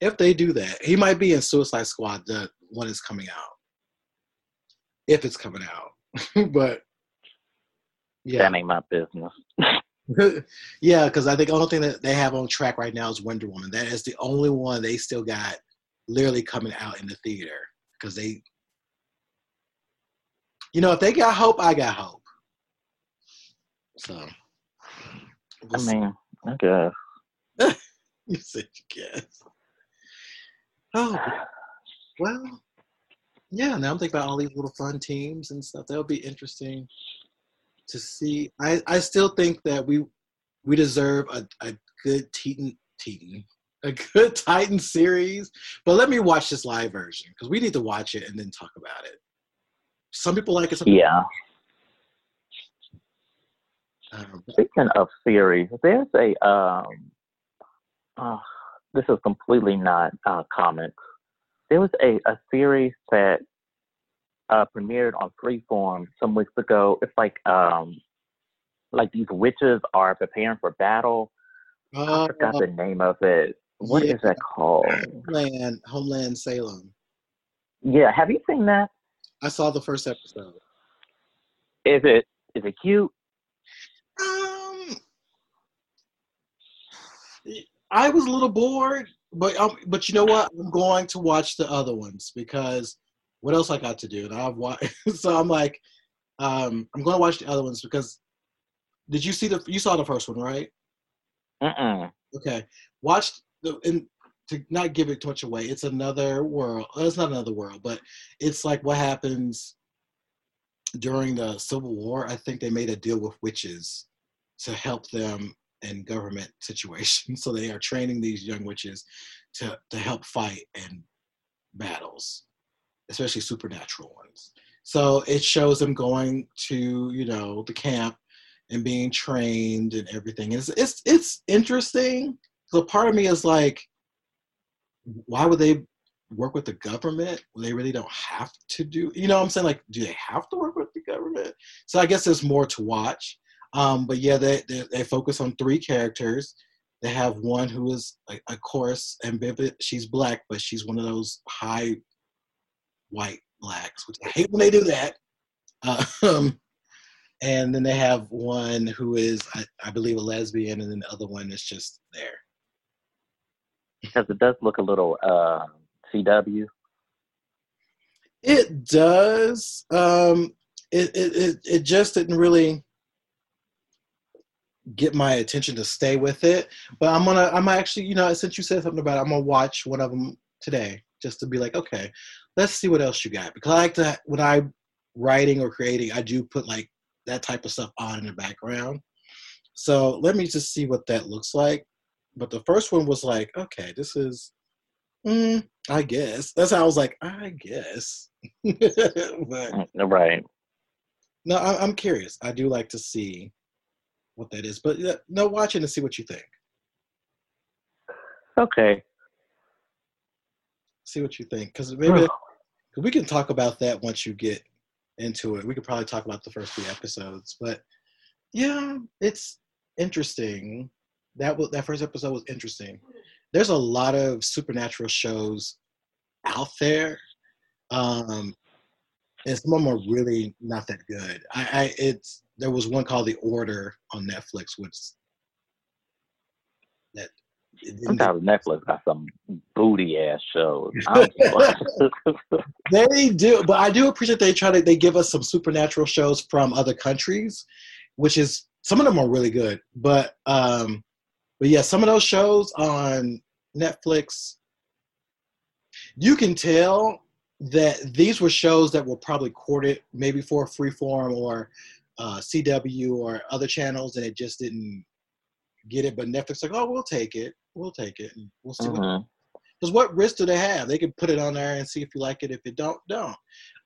if they do that, he might be in Suicide Squad the one is coming out. If it's coming out. *laughs* but yeah. That ain't my business. *laughs* yeah, because I think the only thing that they have on track right now is Wonder Woman. That is the only one they still got literally coming out in the theater. Because they you know, if they got hope, I got hope. So I mean, I guess. *laughs* you said you guess. Oh, well, yeah. Now I'm thinking about all these little fun teams and stuff. That would be interesting to see. I, I still think that we we deserve a, a good Titan Titan a good *laughs* Titan series. But let me watch this live version because we need to watch it and then talk about it. Some people like it. Some yeah. Um, Speaking of series, there's a um, uh, this is completely not uh, comics. There was a, a series that uh, premiered on Freeform some weeks ago. It's like um, like these witches are preparing for battle. Uh, I forgot the name of it. What yeah. is that called? Homeland, Homeland Salem. Yeah, have you seen that? I saw the first episode. Is it is it cute? Um, I was a little bored, but um, but you know what? I'm going to watch the other ones because what else I got to do? And I've watched, *laughs* so I'm like, um, I'm going to watch the other ones because did you see the you saw the first one right? Mm-mm. Okay, watch the and to not give it too much away. It's another world. It's not another world, but it's like what happens during the Civil War. I think they made a deal with witches to help them in government *laughs* situations. So they are training these young witches to to help fight in battles, especially supernatural ones. So it shows them going to you know the camp and being trained and everything. It's it's it's interesting. So part of me is like, why would they work with the government they really don't have to do? You know, I'm saying like, do they have to work with the government? So I guess there's more to watch. Um, but yeah, they, they, they focus on three characters. They have one who is, a, of course, ambivalent. She's black, but she's one of those high white blacks, which I hate when they do that. Um, and then they have one who is, I, I, believe, a lesbian, and then the other one is just there. Because it does look a little uh, CW. It does. Um, it, it it it just didn't really get my attention to stay with it. But I'm gonna, I'm actually, you know, since you said something about it, I'm gonna watch one of them today just to be like, okay, let's see what else you got. Because I like to, when I'm writing or creating, I do put like that type of stuff on in the background. So let me just see what that looks like. But the first one was like, okay, this is, mm, I guess. That's how I was like, I guess. *laughs* but, mm, right. No, I, I'm curious. I do like to see what that is. But yeah, no, watch it and see what you think. Okay. See what you think, because maybe we can talk about that once you get into it. We could probably talk about the first three episodes, but yeah, it's interesting. That was that first episode was interesting. There's a lot of supernatural shows out there, um, and some of them are really not that good. I, I it's there was one called The Order on Netflix, which that sometimes Netflix got some booty ass shows. *laughs* they do, but I do appreciate they try to they give us some supernatural shows from other countries, which is some of them are really good. But um, but yeah, some of those shows on Netflix, you can tell that these were shows that were probably courted maybe for Freeform or uh, CW or other channels, and it just didn't get it. But Netflix like, oh, we'll take it, we'll take it, and we'll see. Uh-huh. Because what, what risk do they have? They can put it on there and see if you like it. If it don't, don't.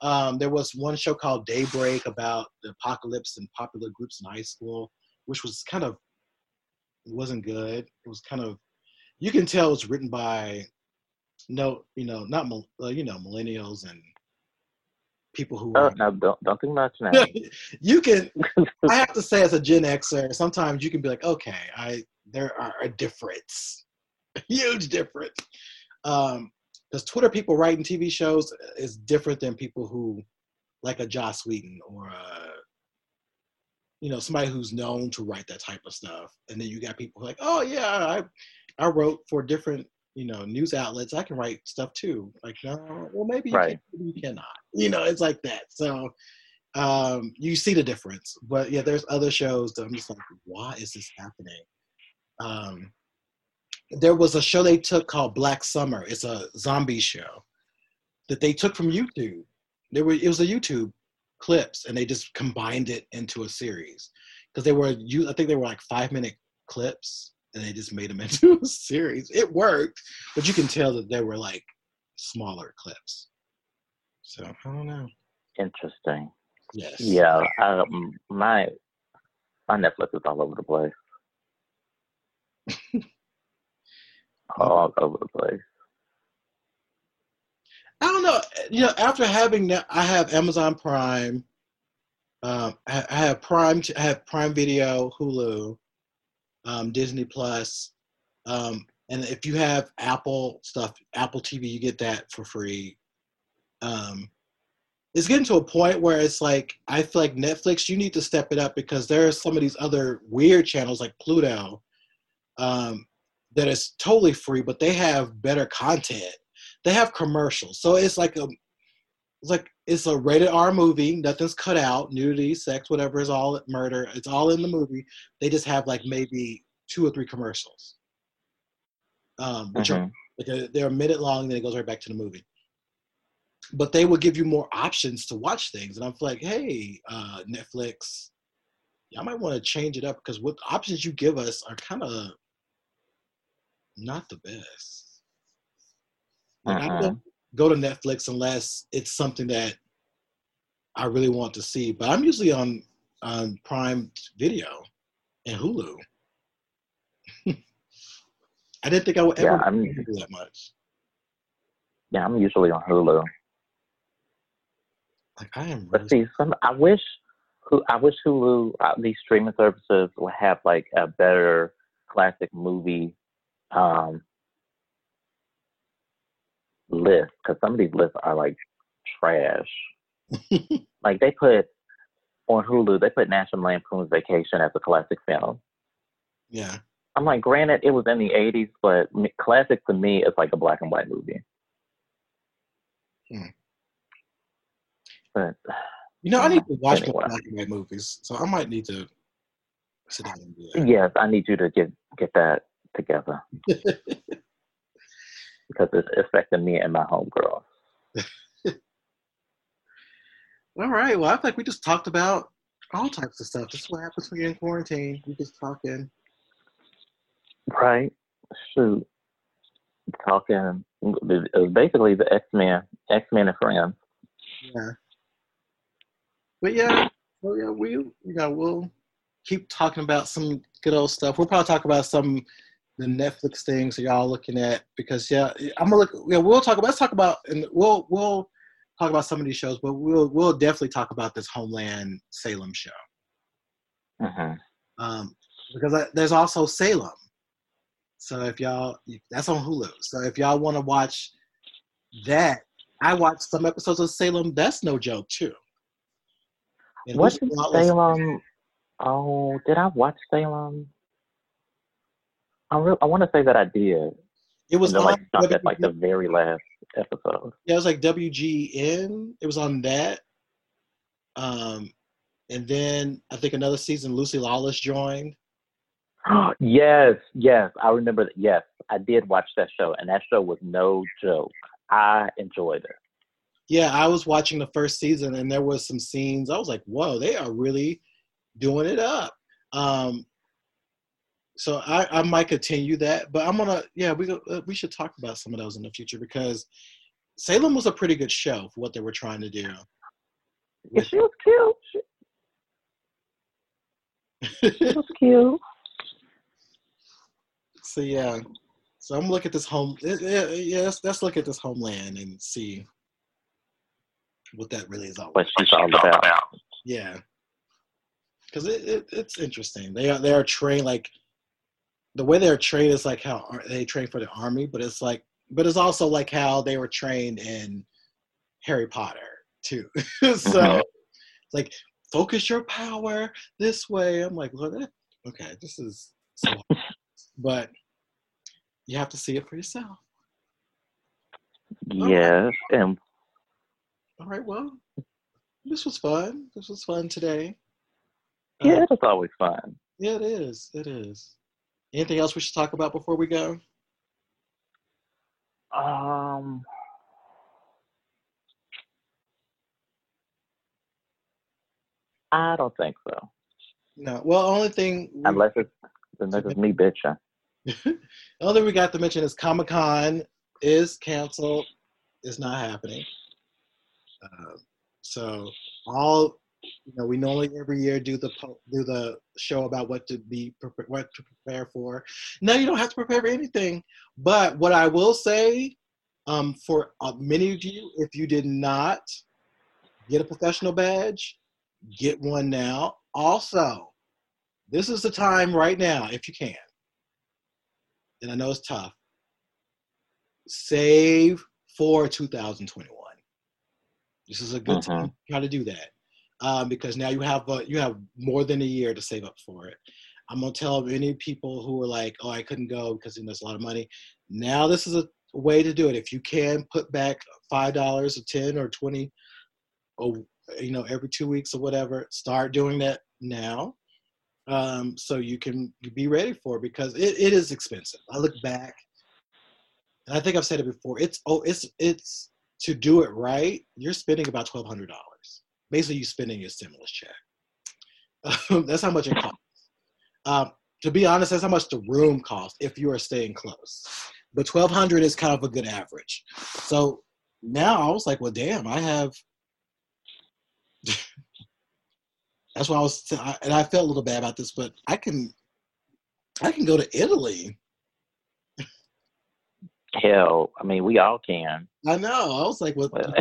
Um, there was one show called Daybreak about the apocalypse and popular groups in high school, which was kind of wasn't good. It was kind of you can tell it's written by no, you know, not uh, you know millennials and people who. Oh, no, don't don't think much now. *laughs* you can. I have to say, as a Gen Xer, sometimes you can be like, okay, I there are a difference, a huge difference. Um, because Twitter people writing TV shows is different than people who, like a Joss Whedon or a, you know, somebody who's known to write that type of stuff. And then you got people like, oh yeah, I, I wrote for different you know news outlets i can write stuff too. Like no well maybe you, right. can, maybe you cannot. You know it's like that. So um you see the difference but yeah there's other shows that i'm just like why is this happening? Um there was a show they took called black summer. It's a zombie show that they took from youtube. There were it was a youtube clips and they just combined it into a series because they were you i think they were like five minute clips and they just made them *laughs* into a series. It worked, but you can tell that they were like smaller clips. So I don't know. Interesting. Yes. Yeah. Um, my my Netflix is all over the place. *laughs* all over the place. I don't know. You know, after having that, I have Amazon Prime. Um, I have Prime. I have Prime Video, Hulu um, Disney Plus, um, and if you have Apple stuff, Apple TV, you get that for free. Um, it's getting to a point where it's like I feel like Netflix, you need to step it up because there are some of these other weird channels like Pluto um, that is totally free, but they have better content. They have commercials, so it's like a it's like it's a rated R movie. Nothing's cut out. Nudity, sex, whatever is all murder. It's all in the movie. They just have like maybe two or three commercials, um, which mm-hmm. are like they're a minute long. And then it goes right back to the movie. But they will give you more options to watch things, and I'm like, hey, uh, Netflix, y'all might want to change it up because what options you give us are kind of not the best. Like, uh-huh go to Netflix unless it's something that I really want to see. But I'm usually on on Prime Video and Hulu. *laughs* I didn't think I would ever yeah, I'm, do that much. Yeah, I'm usually on Hulu. Like I am. But see, some I wish, I wish Hulu uh, these streaming services would have like a better classic movie um, list because some of these lists are like trash. *laughs* like they put on Hulu, they put National Lampoon's Vacation as a classic film. Yeah. I'm like, granted, it was in the 80s, but classic to me is like a black and white movie. Hmm. But you know, I need to *sighs* watch anyway. black and white movies, so I might need to sit down and do that. Yes, I need you to get get that together. *laughs* because it's affecting me and my homegirl. *laughs* all right. Well, I think we just talked about all types of stuff. This is what happens when you're in quarantine. We just talking. Right. Shoot. Talking. Basically the X Men, X Men and friends. Yeah. But yeah, well, yeah, we you know we'll keep talking about some good old stuff. We'll probably talk about some the Netflix things that y'all looking at because yeah, I'm gonna look. Yeah, we'll talk about. Let's talk about and we'll we'll talk about some of these shows, but we'll we'll definitely talk about this Homeland Salem show. Uh-huh. Um, because I, there's also Salem. So if y'all, that's on Hulu. So if y'all want to watch that, I watched some episodes of Salem. That's no joke too. What's Salem? Oh, did I watch Salem? I re- I want to say that I did. It was then, like stopped at like the very last episode. Yeah, it was like WGN. It was on that. Um, and then I think another season, Lucy Lawless joined. *gasps* yes, yes, I remember that. Yes, I did watch that show, and that show was no joke. I enjoyed it. Yeah, I was watching the first season, and there was some scenes. I was like, "Whoa, they are really doing it up." Um, so I, I might continue that, but I'm gonna yeah we uh, we should talk about some of those in the future because Salem was a pretty good show for what they were trying to do. Yeah, she was cute. She, she *laughs* was cute. so yeah, so I'm looking at this home. Yeah, yeah let's, let's look at this homeland and see what that really is all. What she's all about. Yeah, because it, it, it's interesting. They are they are trained like the way they're trained is like how they train for the army, but it's like, but it's also like how they were trained in Harry Potter too. *laughs* so it's like focus your power this way. I'm like, well, that, okay, this is, *laughs* so but you have to see it for yourself. Yes, right. and all right. Well, this was fun. This was fun today. Yeah, uh, it's always fun. Yeah, it is. It is. Anything else we should talk about before we go? Um, I don't think so. No. Well, only thing we, unless it's unless it's me bitching. the *laughs* only thing we got to mention is Comic Con is canceled. It's not happening. Uh, so all you know, we normally every year do the do the show about what to be what to prepare for. Now you don't have to prepare for anything, but what I will say, um, for uh, many of you, if you did not get a professional badge, get one now. Also, this is the time right now, if you can. And I know it's tough. Save for 2021 This is a good Mhm. time to try to do that um, because now you have uh, you have more than a year to save up for it. I'm gonna tell any people who are like, "Oh, I couldn't go because you know, there's a lot of money." Now this is a way to do it. If you can put back five dollars or ten or twenty, or you know, every two weeks or whatever, start doing that now, um, so you can be ready for it because it, it is expensive. I look back, and I think I've said it before. It's oh, it's it's to do it right. You're spending about twelve hundred dollars. Basically, you spending your stimulus check. *laughs* that's how much it costs. Um, to be honest, that's how much the room costs if you are staying close. But twelve hundred is kind of a good average. So now I was like, well, damn, I have. *laughs* that's why I was, and I felt a little bad about this, but I can, I can go to Italy. Hell, I mean, we all can. I know. I was like, well, *laughs*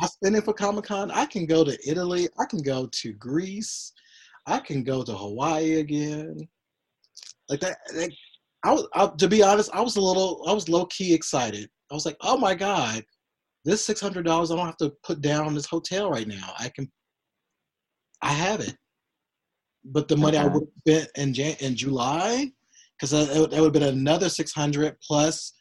I spend it for Comic Con. I can go to Italy. I can go to Greece. I can go to Hawaii again. Like that. Like, I was, I, to be honest, I was a little, I was low key excited. I was like, oh my god, this six hundred dollars, I don't have to put down this hotel right now. I can, I have it. But the money I would have spent in Jan- in July, because that, that would have been another six hundred plus,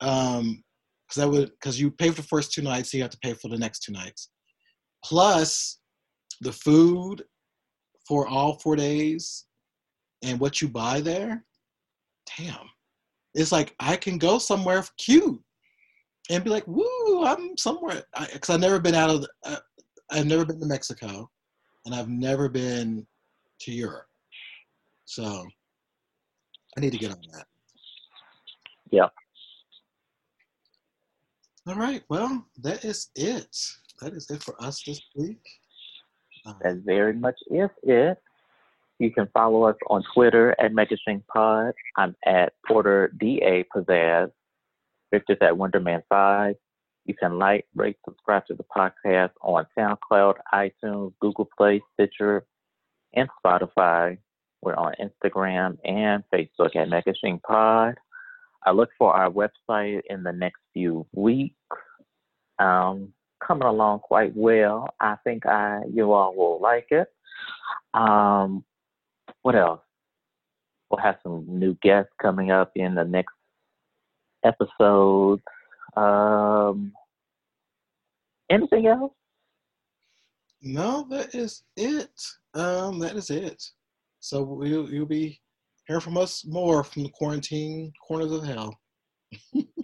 um, because that would because you pay for the first two nights, so you have to pay for the next two nights, plus the food for all four days, and what you buy there. Damn, it's like I can go somewhere cute and be like, "Woo, I'm somewhere." Because I've never been out of, the, uh, I've never been to Mexico, and I've never been to Europe, so I need to get on that. Yep. All right. Well, that is it. That is it for us this week. Uh, That very much is it. You can follow us on Twitter at Megashing Pod. I'm at Porter DA Pizzazz. Victor's at Wonderman5. You can like, rate, subscribe to the podcast on SoundCloud, iTunes, Google Play, Stitcher, and Spotify. We're on Instagram and Facebook at Megashing Pod. I look for our website in the next few weeks. Um, coming along quite well. I think I you all will like it. Um, what else? We'll have some new guests coming up in the next episode. Um, anything else? no, that is it. Um, that is it. So we'll, you'll be hearing from us more from the quarantine corners of hell.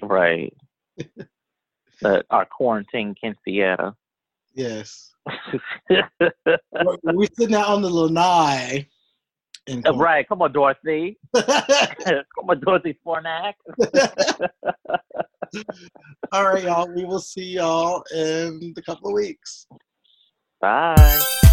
Right. *laughs* but our quarantine quinceañera. Uh, yes. We're, *laughs* we're sitting out on the lanai. And uh, right. Come on, Dorothy. *laughs* Come on, Dorothy Zbornak. All right, y'all. We will see y'all in a couple of weeks. Bye.